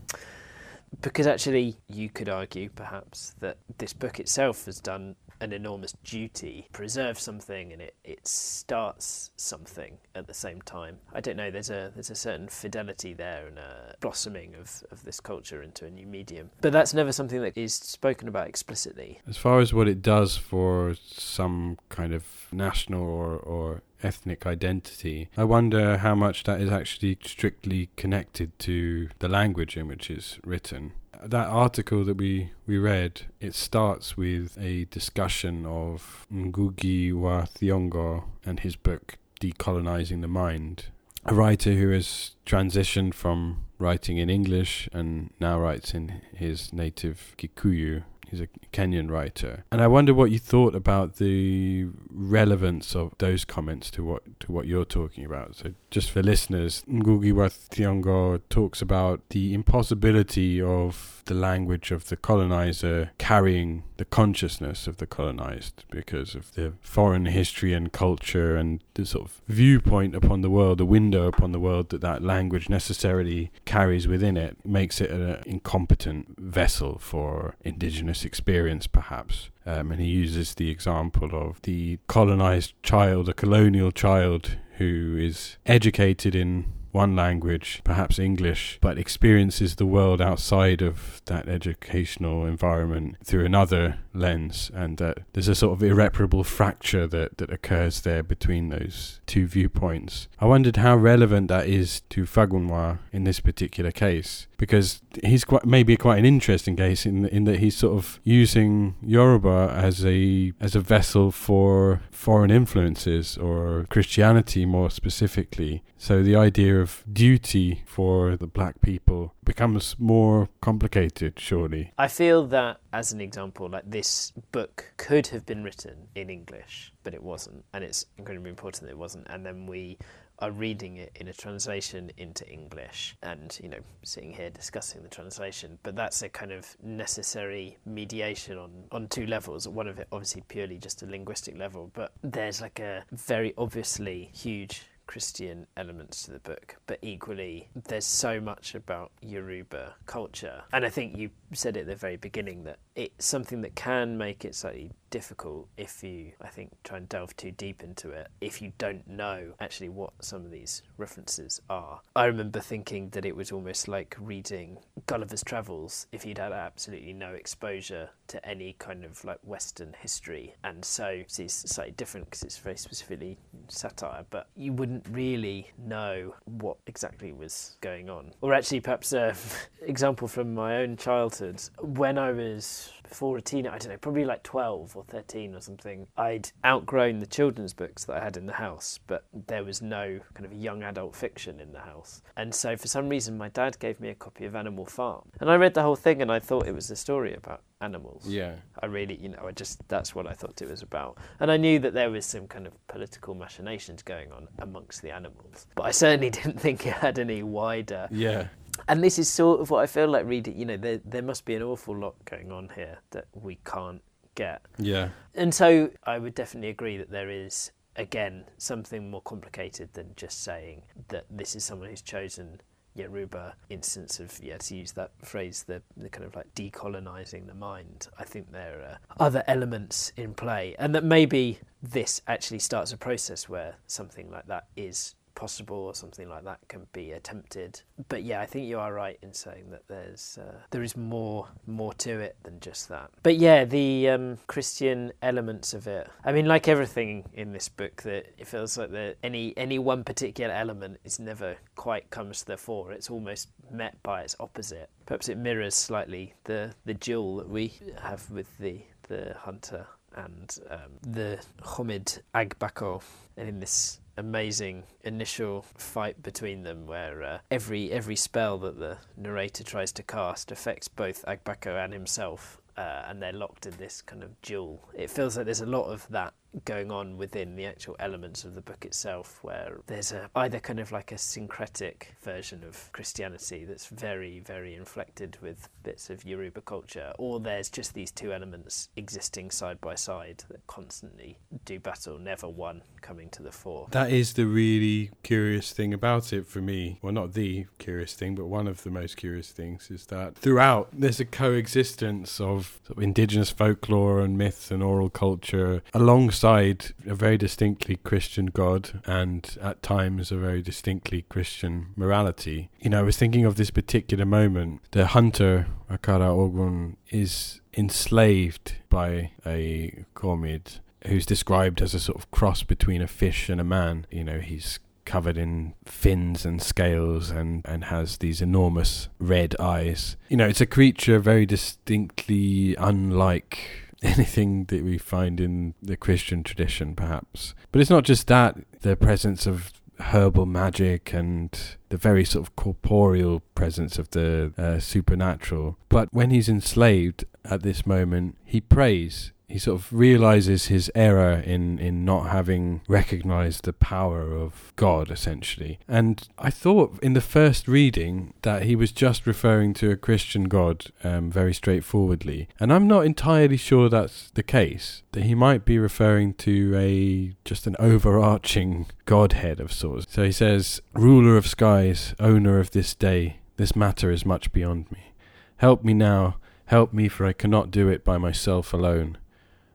because actually you could argue perhaps that this book itself has done an enormous duty preserve something and it, it starts something at the same time i don't know there's a there's a certain fidelity there and a blossoming of, of this culture into a new medium but that's never something that is spoken about explicitly as far as what it does for some kind of national or, or ethnic identity. I wonder how much that is actually strictly connected to the language in which it's written. That article that we, we read, it starts with a discussion of Ngugi wa Thiong'o and his book Decolonizing the Mind. A writer who has transitioned from writing in English and now writes in his native Kikuyu He's a Kenyan writer, and I wonder what you thought about the relevance of those comments to what to what you're talking about. So, just for listeners, Ngugi wa Thiong'o talks about the impossibility of the language of the colonizer carrying the consciousness of the colonized because of the foreign history and culture and the sort of viewpoint upon the world, the window upon the world that that language necessarily carries within it, makes it an incompetent vessel for indigenous experience, perhaps. Um, and he uses the example of the colonized child, a colonial child who is educated in one language, perhaps English, but experiences the world outside of that educational environment through another lens, and that there's a sort of irreparable fracture that, that occurs there between those two viewpoints. I wondered how relevant that is to Fagunwa in this particular case, because he's quite maybe quite an interesting case in in that he's sort of using Yoruba as a as a vessel for foreign influences or Christianity more specifically. So the idea of duty for the black people becomes more complicated, surely. I feel that, as an example, like this book could have been written in English, but it wasn't, and it's incredibly important that it wasn't. And then we are reading it in a translation into English and, you know, sitting here discussing the translation. But that's a kind of necessary mediation on, on two levels. One of it, obviously, purely just a linguistic level, but there's like a very obviously huge Christian elements to the book, but equally, there's so much about Yoruba culture. And I think you said at the very beginning that it's something that can make it slightly difficult if you, I think, try and delve too deep into it, if you don't know actually what some of these references are. I remember thinking that it was almost like reading Gulliver's Travels if you'd had absolutely no exposure to any kind of like Western history. And so it's slightly different because it's very specifically satire, but you wouldn't really know what exactly was going on. Or actually, perhaps um, an example from my own childhood. When I was before a teen, I don't know, probably like 12 or 13 or something, I'd outgrown the children's books that I had in the house, but there was no kind of young adult fiction in the house. And so for some reason, my dad gave me a copy of Animal Farm. And I read the whole thing and I thought it was a story about animals. Yeah. I really, you know, I just, that's what I thought it was about. And I knew that there was some kind of political machinations going on amongst the animals. But I certainly didn't think it had any wider Yeah. And this is sort of what I feel like reading. You know, there there must be an awful lot going on here that we can't get. Yeah. And so I would definitely agree that there is again something more complicated than just saying that this is someone who's chosen Yoruba instance of yeah to use that phrase the the kind of like decolonizing the mind. I think there are other elements in play, and that maybe this actually starts a process where something like that is possible or something like that can be attempted. But yeah, I think you are right in saying that there's uh, there is more more to it than just that. But yeah, the um, Christian elements of it. I mean, like everything in this book, that it feels like that any any one particular element is never quite comes to the fore. It's almost met by its opposite. Perhaps it mirrors slightly the the duel that we have with the the hunter and um, the ghommid Agbako, and in this amazing initial fight between them where uh, every every spell that the narrator tries to cast affects both Agbako and himself uh, and they're locked in this kind of duel. It feels like there's a lot of that going on within the actual elements of the book itself, where there's a either kind of like a syncretic version of Christianity that's very, very inflected with bits of Yoruba culture, or there's just these two elements existing side by side that constantly do battle, never one coming to the fore. That is the really curious thing about it for me. Well, not the curious thing, but one of the most curious things is that throughout there's a coexistence of, sort of indigenous folklore and myths and oral culture alongside a very distinctly Christian God and at times a very distinctly Christian morality. You know, I was thinking of this particular moment. The hunter, Akara Ogun, is enslaved by a ghommid who's described as a sort of cross between a fish and a man. You know, he's covered in fins and scales and, and has these enormous red eyes. You know, it's a creature very distinctly unlike anything that we find in the Christian tradition, perhaps. But it's not just that, the presence of herbal magic and the very sort of corporeal presence of the uh, supernatural. But when he's enslaved at this moment, he prays he sort of realizes his error in, in not having recognized the power of God, essentially. And I thought in the first reading that he was just referring to a Christian God um, very straightforwardly. And I'm not entirely sure that's the case, that he might be referring to a just an overarching Godhead of sorts. So he says, Ruler of skies, owner of this day, this matter is much beyond me. Help me now, help me, for I cannot do it by myself alone.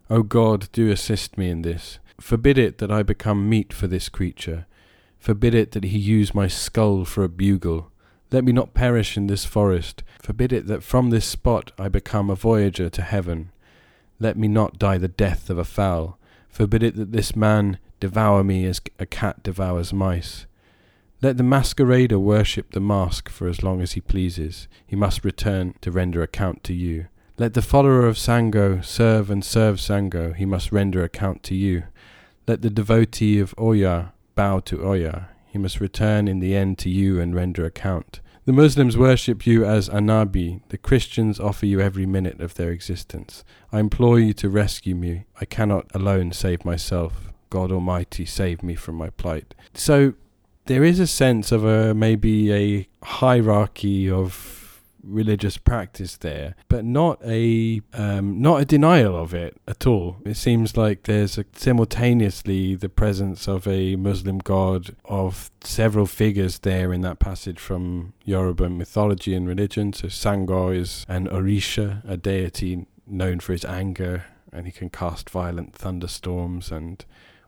O God, do assist me in this. Forbid it that I become meat for this creature. Forbid it that he use my skull for a bugle. Let me not perish in this forest. Forbid it that from this spot I become a voyager to heaven. Let me not die the death of a fowl. Forbid it that this man devour me as a cat devours mice. Let the masquerader worship the mask for as long as he pleases. He must return to render account to you. Let the follower of Sango serve and serve Sango, he must render account to you. Let the devotee of Oya bow to Oya, he must return in the end to you and render account. The Muslims worship you as Anabi, the Christians offer you every minute of their existence. I implore you to rescue me. I cannot alone save myself. God Almighty, save me from my plight. So there is a sense of a maybe a hierarchy of religious practice there, but not a um, not a denial of it at all. It seems like there's a, simultaneously the presence of a Muslim god of several figures there in that passage from Yoruba mythology and religion. So Sango is an Orisha, a deity known for his anger, and he can cast violent thunderstorms and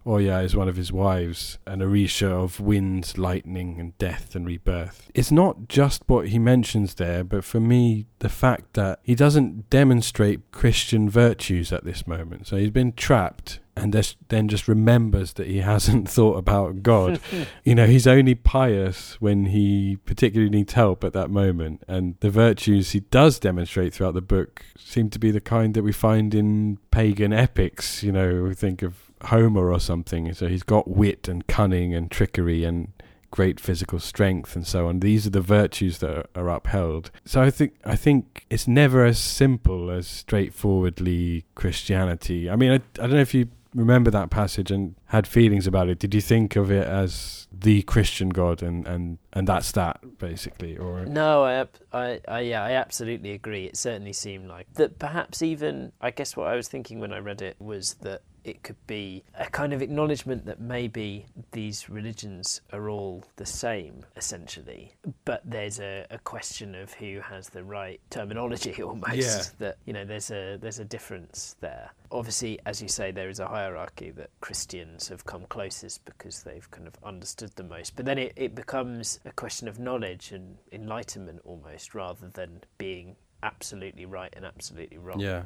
Oh, Oya is one of his wives, an Orisha of wind, lightning, and death and rebirth. It's not just what he mentions there, but for me, the fact that he doesn't demonstrate Christian virtues at this moment. So he's been trapped and then just remembers that he hasn't thought about God. you know, he's only pious when he particularly needs help at that moment. And the virtues he does demonstrate throughout the book seem to be the kind that we find in pagan epics. You know, we think of Homer or something. So he's got wit and cunning and trickery and great physical strength and so on. These are the virtues that are, upheld. So I think I think it's never as simple as straightforwardly Christianity. I mean, I, I don't know if you remember that passage and had feelings about it. Did you think of it as the Christian God and and and that's that basically or No, I I, I yeah, I absolutely agree. It certainly seemed like that perhaps even I guess what I was thinking when I read it was that it could be a kind of acknowledgement that maybe these religions are all the same, essentially, but there's a, a question of who has the right terminology almost. Yeah. That you know, there's a there's a difference there. Obviously, as you say, there is a hierarchy that Christians have come closest because they've kind of understood the most. But then it, it becomes a question of knowledge and enlightenment almost, rather than being absolutely right and absolutely wrong. Yeah.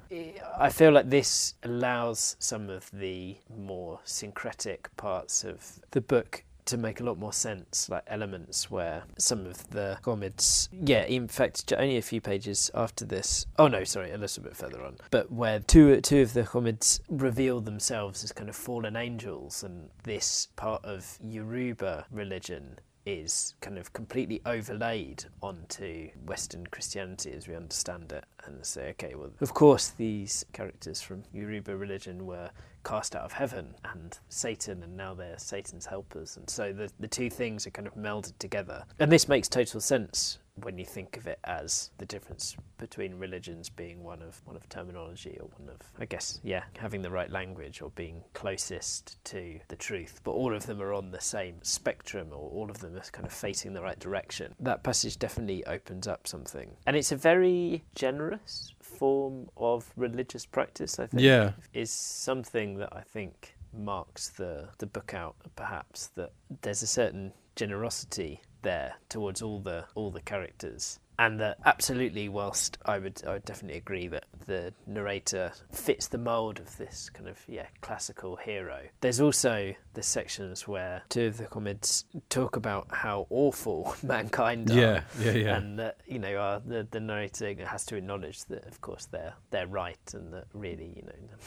I feel like this allows some of the more syncretic parts of the book to make a lot more sense, like elements where some of the ghommids, yeah, in fact, only a few pages after this. Oh no, sorry, a little bit further on. But where two two of the ghommids reveal themselves as kind of fallen angels, and this part of Yoruba religion is kind of completely overlaid onto Western Christianity as we understand it, and say, okay, well, of course, these characters from Yoruba religion were cast out of heaven and Satan, and now they're Satan's helpers. And so the, the two things are kind of melded together. And this makes total sense when you think of it as the difference between religions being one of one of terminology or one of I guess yeah having the right language or being closest to the truth but all of them are on the same spectrum or all of them are kind of facing the right direction that passage definitely opens up something and it's a very generous form of religious practice I think Yeah. is something that I think marks the the book out perhaps that there's a certain generosity there towards all the all the characters. And that absolutely whilst I would I would definitely agree that the narrator fits the mold of this kind of yeah classical hero. There's also the sections where two of the ghommids talk about how awful mankind are. Yeah, yeah, yeah. and that you know uh, the the narrator has to acknowledge that of course they're they're right and that really you know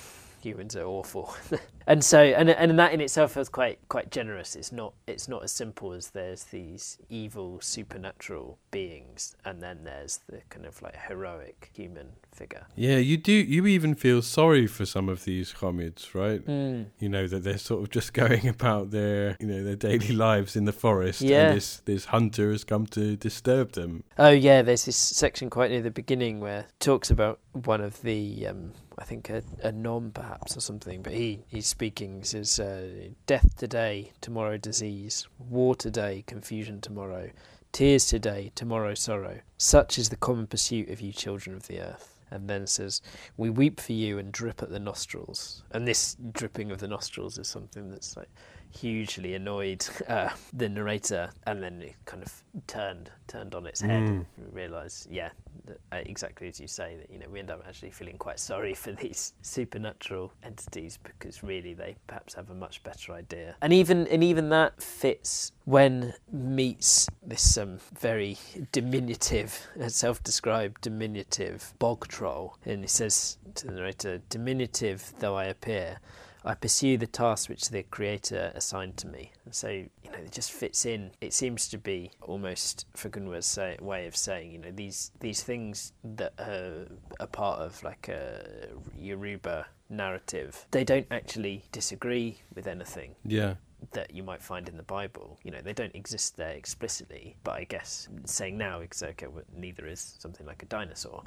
humans are awful and so and and that in itself is quite quite generous it's not it's not as simple as there's these evil supernatural beings and then there's the kind of like heroic human figure Yeah, you do. You even feel sorry for some of these ghommids, right? Hmm. You know that they're sort of just going about their, you know, their daily lives in the forest, Yeah. and this this hunter has come to disturb them. Oh yeah, there's this section quite near the beginning where it talks about one of the, um, I think a, a nom perhaps or something, but he he's speaking. He says, uh, "Death today, tomorrow disease; war today, confusion tomorrow; tears today, tomorrow sorrow. Such is the common pursuit of you children of the earth." And then says, "We weep for you and drip at the nostrils." And this dripping of the nostrils is something that's like hugely annoyed uh, the narrator, and then it kind of turned turned on its head. Mm. and Realize, yeah, that, uh, exactly as you say that you know we end up actually feeling quite sorry for these supernatural entities because really they perhaps have a much better idea. And even and even that fits when meets this um, very diminutive, uh, self-described diminutive bog troll, and he says to the narrator, "Diminutive though I appear." I pursue the tasks which the Creator assigned to me. And so, you know, it just fits in. It seems to be almost Fagunwa's say, way of saying, you know, these these things that are a part of like a Yoruba narrative, they don't actually disagree with anything Yeah, that you might find in the Bible. You know, they don't exist there explicitly, but I guess saying now, well, neither is something like a dinosaur.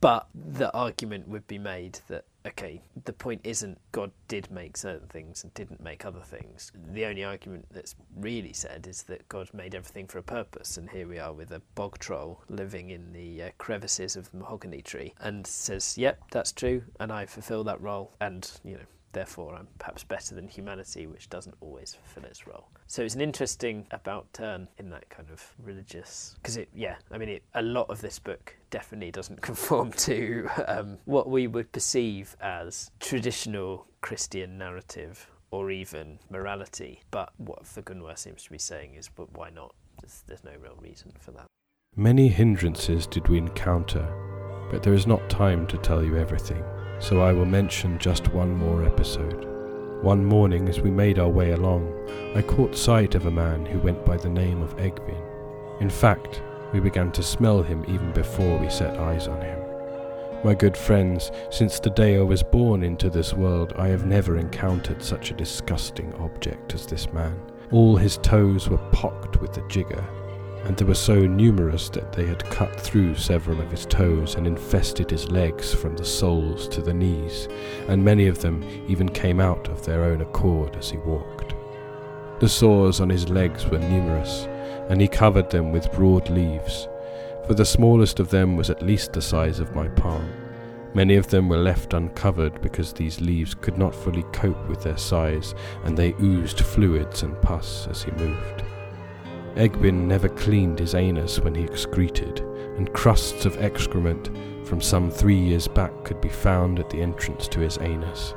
But the argument would be made that, okay, the point isn't God did make certain things and didn't make other things. The only argument that's really said is that God made everything for a purpose, and here we are with a bog troll living in the uh, crevices of the mahogany tree and says, yep, that's true, and I fulfill that role, and, you know, therefore I'm perhaps better than humanity, which doesn't always fulfill its role. So it's an interesting about turn in that kind of religious, because it, yeah, I mean, it, a lot of this book definitely doesn't conform to um, what we would perceive as traditional Christian narrative or even morality. But what Fagunwa seems to be saying is, but why not? There's, there's no real reason for that. Many hindrances did we encounter, but there is not time to tell you everything, so I will mention just one more episode. One morning, as we made our way along, I caught sight of a man who went by the name of Egbin. In fact, we began to smell him even before we set eyes on him. My good friends, since the day I was born into this world, I have never encountered such a disgusting object as this man. All his toes were pocked with the jigger, and they were so numerous that they had cut through several of his toes and infested his legs from the soles to the knees, and many of them even came out of their own accord as he walked. The sores on his legs were numerous, and he covered them with broad leaves, for the smallest of them was at least the size of my palm. Many of them were left uncovered because these leaves could not fully cope with their size, and they oozed fluids and pus as he moved. Egbin never cleaned his anus when he excreted, and crusts of excrement from some three years back could be found at the entrance to his anus.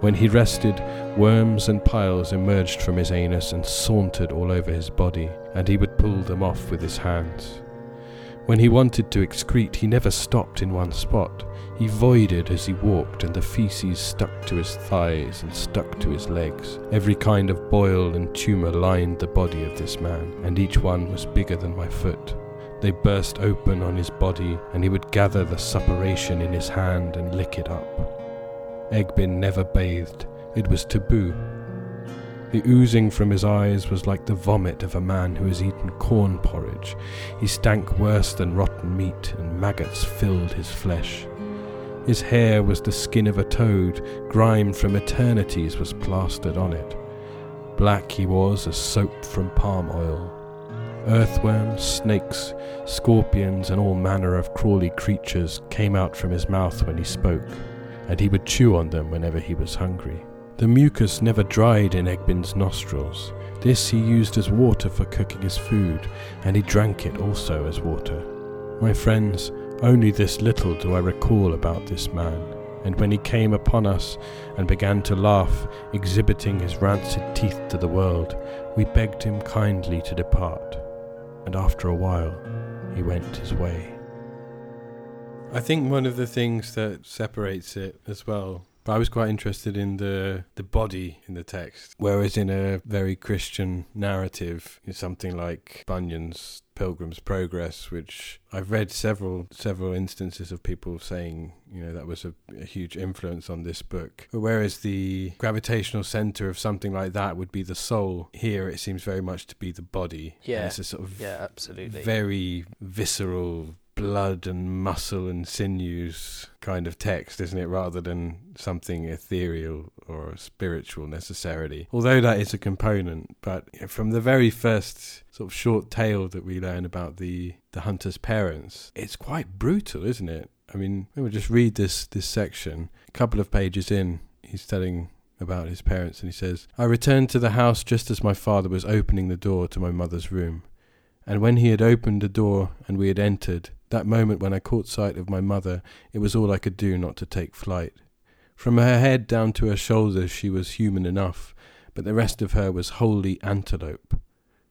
When he rested, worms and piles emerged from his anus and sauntered all over his body, and he would pull them off with his hands. When he wanted to excrete, he never stopped in one spot. He voided as he walked, and the feces stuck to his thighs and stuck to his legs. Every kind of boil and tumour lined the body of this man, and each one was bigger than my foot. They burst open on his body, and he would gather the suppuration in his hand and lick it up. Egbin never bathed. It was taboo. The oozing from his eyes was like the vomit of a man who has eaten corn porridge. He stank worse than rotten meat, and maggots filled his flesh. His hair was the skin of a toad, grime from eternities was plastered on it. Black he was as soap from palm oil. Earthworms, snakes, scorpions, and all manner of crawly creatures came out from his mouth when he spoke, and he would chew on them whenever he was hungry. The mucus never dried in Egbin's nostrils. This he used as water for cooking his food, and he drank it also as water. My friends, only this little do I recall about this man. And when he came upon us and began to laugh, exhibiting his rancid teeth to the world, we begged him kindly to depart. And after a while, he went his way. I think one of the things that separates it as well but I was quite interested in the the body in the text, whereas in a very Christian narrative, in something like Bunyan's Pilgrim's Progress, which I've read several several instances of people saying, you know, that was a, a huge influence on this book. Whereas the gravitational center of something like that would be the soul. Here, it seems very much to be the body. Yeah, it's a sort of yeah, absolutely, very visceral blood and muscle and sinews kind of text, isn't it, rather than something ethereal or spiritual necessarily. Although that is a component, but from the very first sort of short tale that we learn about the the hunter's parents, it's quite brutal, isn't it? I mean, we just read this this section. A couple of pages in, he's telling about his parents, and he says, "I returned to the house just as my father was opening the door to my mother's room." And when he had opened the door and we had entered, that moment when I caught sight of my mother, it was all I could do not to take flight. From her head down to her shoulders she was human enough, but the rest of her was wholly antelope.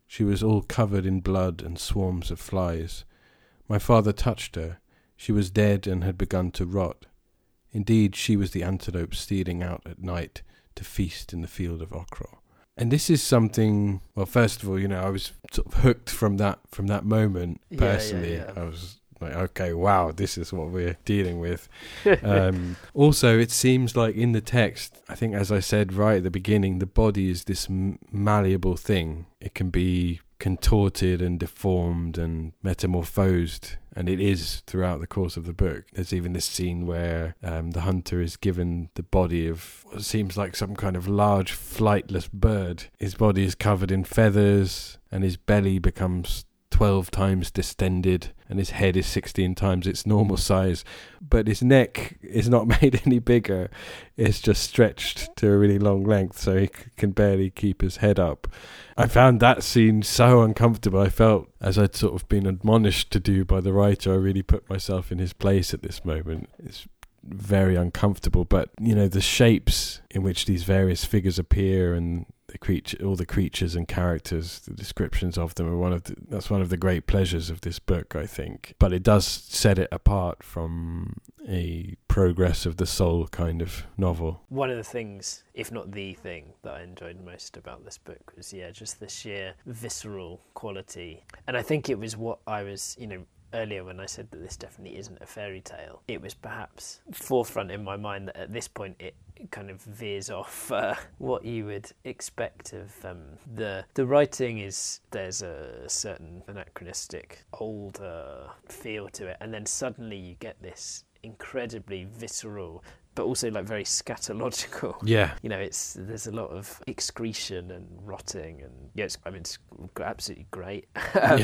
She was all covered in blood and swarms of flies. My father touched her. She was dead and had begun to rot. Indeed, she was the antelope stealing out at night to feast in the field of Okra. And this is something. Well, first of all, you know, I was sort of hooked from that from that moment personally. Yeah, yeah, yeah. I was like, okay, wow, this is what we're dealing with. um, also, it seems like in the text, I think, as I said right at the beginning, the body is this malleable thing. It can be contorted and deformed and metamorphosed and it is throughout the course of the book. There's even this scene where um, the hunter is given the body of what seems like some kind of large flightless bird. His body is covered in feathers, and his belly becomes 12 times distended and his head is 16 times its normal size. But his neck is not made any bigger. It's just stretched to a really long length so he can barely keep his head up. I found that scene so uncomfortable. I felt as i'd sort of been admonished to do by the writer i really put myself in his place at this moment. It's very uncomfortable but you know the shapes in which these various figures appear and the creature, all the creatures and characters, the descriptions of them are one of the, that's one of the great pleasures of this book, I think. But it does set it apart from a progress of the soul kind of novel. One of the things, if not the thing, that I enjoyed most about this book was yeah, just the sheer visceral quality, and I think it was what I was, you know, earlier when I said that this definitely isn't a fairy tale, it was perhaps forefront in my mind that at this point it kind of veers off uh, what you would expect of um, the the writing is there's a certain anachronistic old uh, feel to it and then suddenly you get this incredibly visceral but also like very scatological. Yeah. You know, it's there's a lot of excretion and rotting, and yeah, it's, I mean, it's absolutely great. um,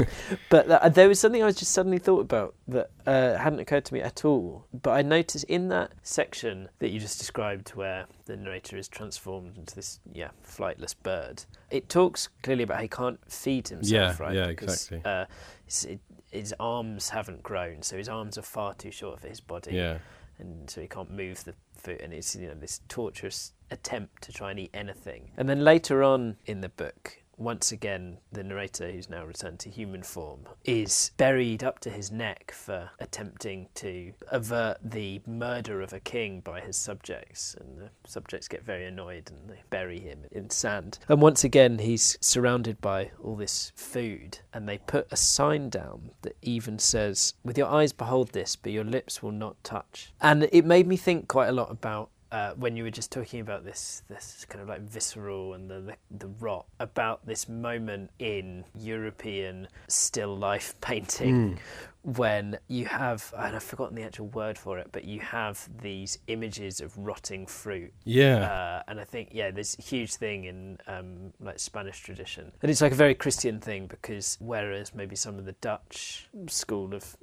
but th- there was something I was just suddenly thought about that uh, hadn't occurred to me at all. But I noticed in that section that you just described, where the narrator is transformed into this yeah flightless bird, it talks clearly about how he can't feed himself, Yeah, right? yeah, because, exactly. Uh, his, his arms haven't grown, so his arms are far too short for his body yeah. And so he can't move the foot and it's you know this torturous attempt to try and eat anything. And then later on in the book once again, the narrator, who's now returned to human form, is buried up to his neck for attempting to avert the murder of a king by his subjects. And the subjects get very annoyed and they bury him in sand. And once again, he's surrounded by all this food, and they put a sign down that even says, With your eyes behold this, but your lips will not touch. And it made me think quite a lot about uh, when you were just talking about this this kind of like visceral and the, the, the rot about this moment in European still life painting when you have and I've forgotten the actual word for it, but you have these images of rotting fruit. Yeah. Uh, and I think yeah, there's a huge thing in um, like Spanish tradition, and it's like a very Christian thing because whereas maybe some of the Dutch school of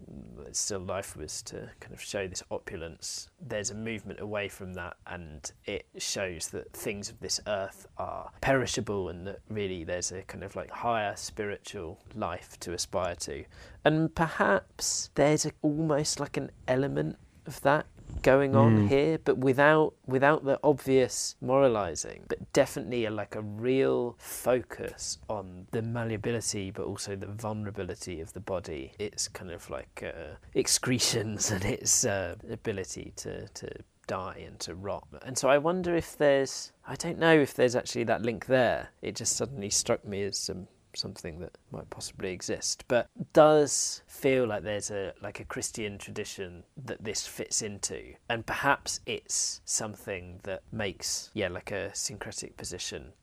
still life was to kind of show this opulence, there's a movement away from that, and it shows that things of this earth are perishable, and that really there's a kind of like higher spiritual life to aspire to, and perhaps there's a, almost like an element of that going on here but without without the obvious moralizing but definitely a, like a real focus on the malleability but also the vulnerability of the body. Its kind of like uh, excretions and its uh, ability to to die and to rot. And so i wonder if there's i don't know if there's actually that link there. It just suddenly struck me as some something that might possibly exist. But does feel like there's a like a christian tradition that this fits into? And perhaps it's something that makes yeah like a syncretic position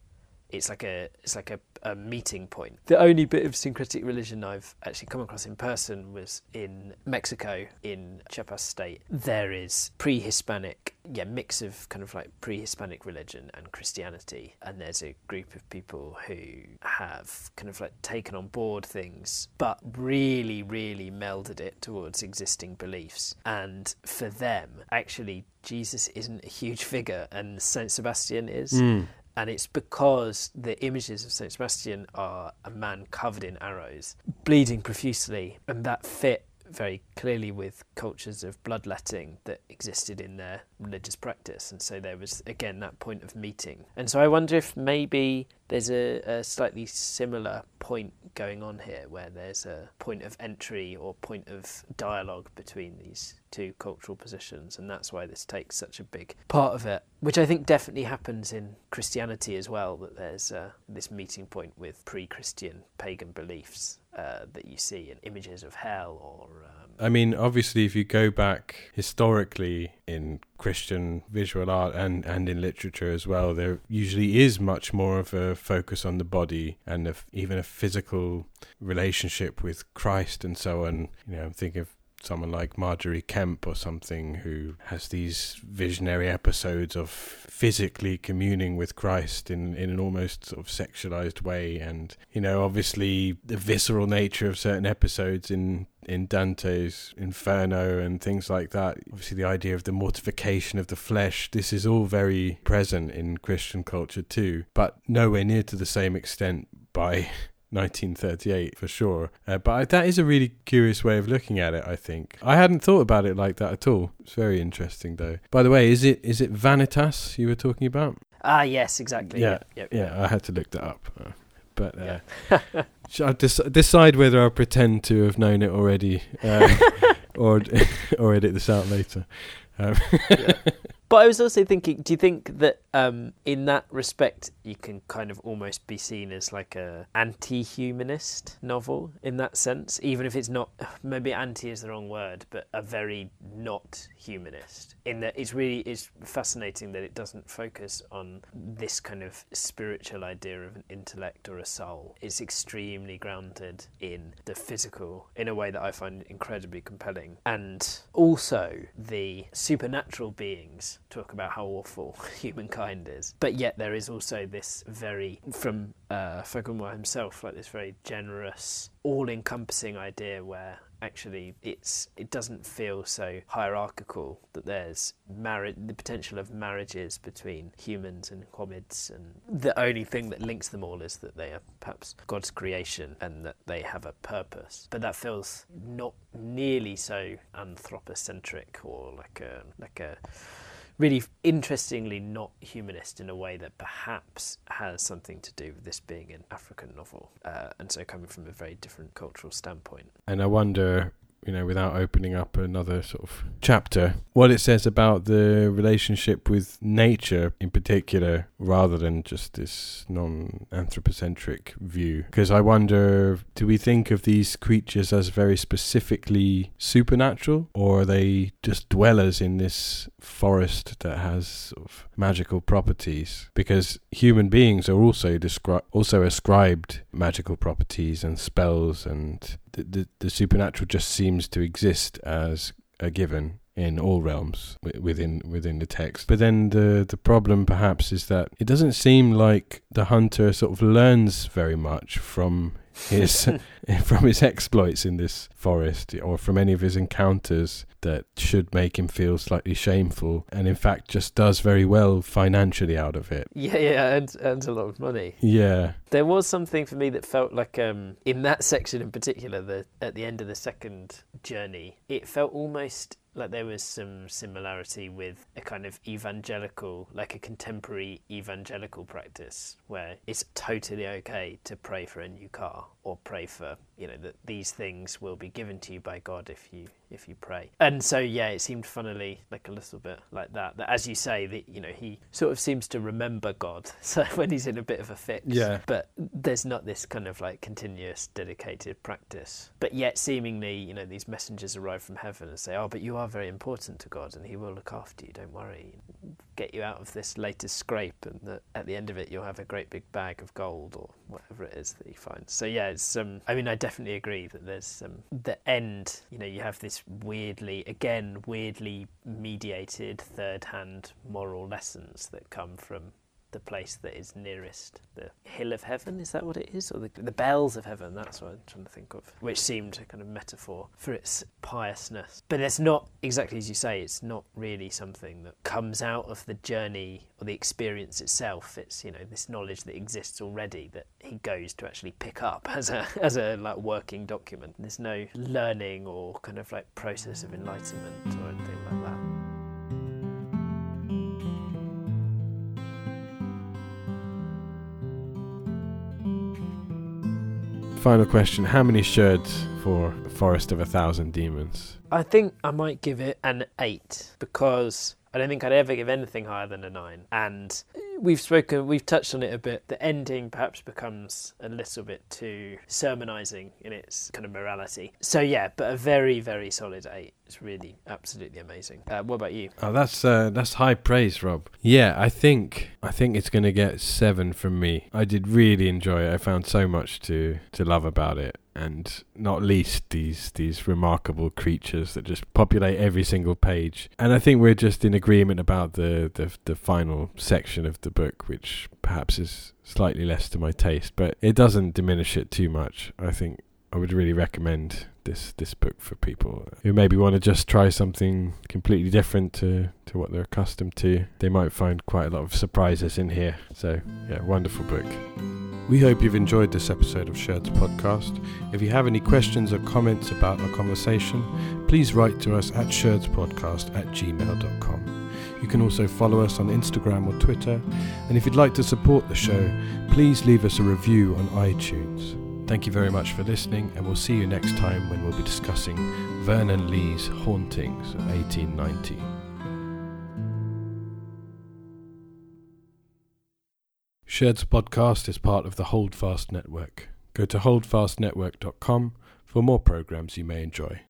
it's like a it's like a, a meeting point. The only bit of syncretic religion I've actually come across in person was in Mexico, in Chiapas state. There is pre-Hispanic, yeah, mix of kind of like pre-Hispanic religion and Christianity, and there's a group of people who have kind of like taken on board things, but really, really melded it towards existing beliefs. And for them, actually, Jesus isn't a huge figure, and Saint Sebastian is hmm. And it's because the images of Saint Sebastian are a man covered in arrows, bleeding profusely, and that fit very clearly with cultures of bloodletting that existed in their religious practice, and so there was again that point of meeting. And so I wonder if maybe there's a, a slightly similar point going on here, where there's a point of entry or point of dialogue between these two cultural positions, and that's why this takes such a big part of it. Which I think definitely happens in Christianity as well. That there's uh, this meeting point with pre-Christian pagan beliefs uh, that you see in images of hell or. Um, I mean, obviously, if you go back historically in Christian visual art and, and in literature as well, there usually is much more of a focus on the body and a, even a physical relationship with Christ and so on. You know, I'm thinking of someone like Margery Kempe or something who has these visionary episodes of physically communing with Christ in, in an almost sort of sexualized way. And, you know, obviously the visceral nature of certain episodes in in Dante's Inferno and things like that. Obviously, the idea of the mortification of the flesh, this is all very present in Christian culture too, but nowhere near to the same extent by 1938 for sure. Uh, but that is a really curious way of looking at it. I think I hadn't thought about it like that at all. It's very interesting, though. By the way, is it is it Vanitas you were talking about? ah, yes, exactly. Yeah, yep, yeah. I had to look that up. Uh, but uh, shall I dec- decide whether I'll pretend to have known it already, uh, or or edit this out later. Um, But I was also thinking, do you think that um, in that respect you can kind of almost be seen as like a anti-humanist novel in that sense, even if it's not maybe anti is the wrong word, but a very not humanist. In that it's really it's fascinating that it doesn't focus on this kind of spiritual idea of an intellect or a soul. It's extremely grounded in the physical in a way that I find incredibly compelling, and also the supernatural beings talk about how awful humankind is. But yet there is also this very, from uh, himself, like this very generous, all-encompassing idea where actually it's it doesn't feel so hierarchical that there's marriage the potential of marriages between humans and ghommids and the only thing that links them all is that they are perhaps God's creation and that they have a purpose but that feels not nearly so anthropocentric or like a like a really interestingly not humanist in a way that perhaps has something to do with this being an African novel, uh, and so coming from a very different cultural standpoint. And I wonder you know, without opening up another sort of chapter, what it says about the relationship with nature in particular, rather than just this non anthropocentric view. Because I wonder, do we think of these creatures as very specifically supernatural, or are they just dwellers in this forest that has sort of magical properties? Because human beings are also descri- also ascribed magical properties and spells and the, the, the supernatural just seems to exist as a given in all realms within within the text. But then the the problem perhaps is that it doesn't seem like the hunter sort of learns very much from his from his exploits in this forest or from any of his encounters that should make him feel slightly shameful and in fact just does very well financially out of it. Yeah yeah and earns a lot of money. Yeah. There was something for me that felt like um in that section in particular the at the end of the second journey it felt almost like there was some similarity with a kind of evangelical, like a contemporary evangelical practice where it's totally okay to pray for a new car or pray for you know that these things will be given to you by God if you if you pray. And so yeah, it seemed funnily like a little bit like that. That as you say, that you know he sort of seems to remember God. So when he's in a bit of a fix, yeah. But there's not this kind of like continuous dedicated practice. But yet seemingly, you know, these messengers arrive from heaven and say, "Oh, but you are very important to God, and He will look after you. Don't worry." Get you out of this latest scrape, and that at the end of it, you'll have a great big bag of gold or whatever it is that he finds. So yeah, it's um. I mean, I definitely agree that there's um the end. You know, you have this weirdly, again, weirdly mediated third-hand moral lessons that come from the place that is nearest the hill of heaven. Is that what it is, or the, the bells of heaven? That's what I'm trying to think of, which seemed a kind of metaphor for its piousness. But it's not exactly as you say. It's not really something that comes out of the journey or the experience itself. It's you know this knowledge that exists already that he goes to actually pick up as a as a like working document. There's no learning or kind of like process of enlightenment or anything like that. Final question How many sherds for Forest of a Thousand Demons? I think I might give it an 8 because I don't think I'd ever give anything higher than a 9. And we've spoken, we've touched on it a bit. The ending perhaps becomes a little bit too sermonizing in its kind of morality. So, yeah, but a very, very solid 8. It's really absolutely amazing. Uh, what about you? Oh, that's uh, that's high praise, Rob. Yeah, I think I think it's going to get seven from me. I did really enjoy it. I found so much to to love about it, and not least these these remarkable creatures that just populate every single page. And I think we're just in agreement about the the, the final section of the book, which perhaps is slightly less to my taste, but it doesn't diminish it too much. I think I would really recommend this this book for people who maybe want to just try something completely different to, to what they're accustomed to. They might find quite a lot of surprises in here. So, yeah, wonderful book. We hope you've enjoyed this episode of Sherds Podcast. If you have any questions or comments about our conversation, please write to us at sherdspodcast at gmail.com. You can also follow us on Instagram or Twitter. And if you'd like to support the show, please leave us a review on iTunes. Thank you very much for listening, and we'll see you next time when we'll be discussing Vernon Lee's Hauntings of 1890. Sherds Podcast is part of the Holdfast Network. Go to holdfastnetwork.com for more programs you may enjoy.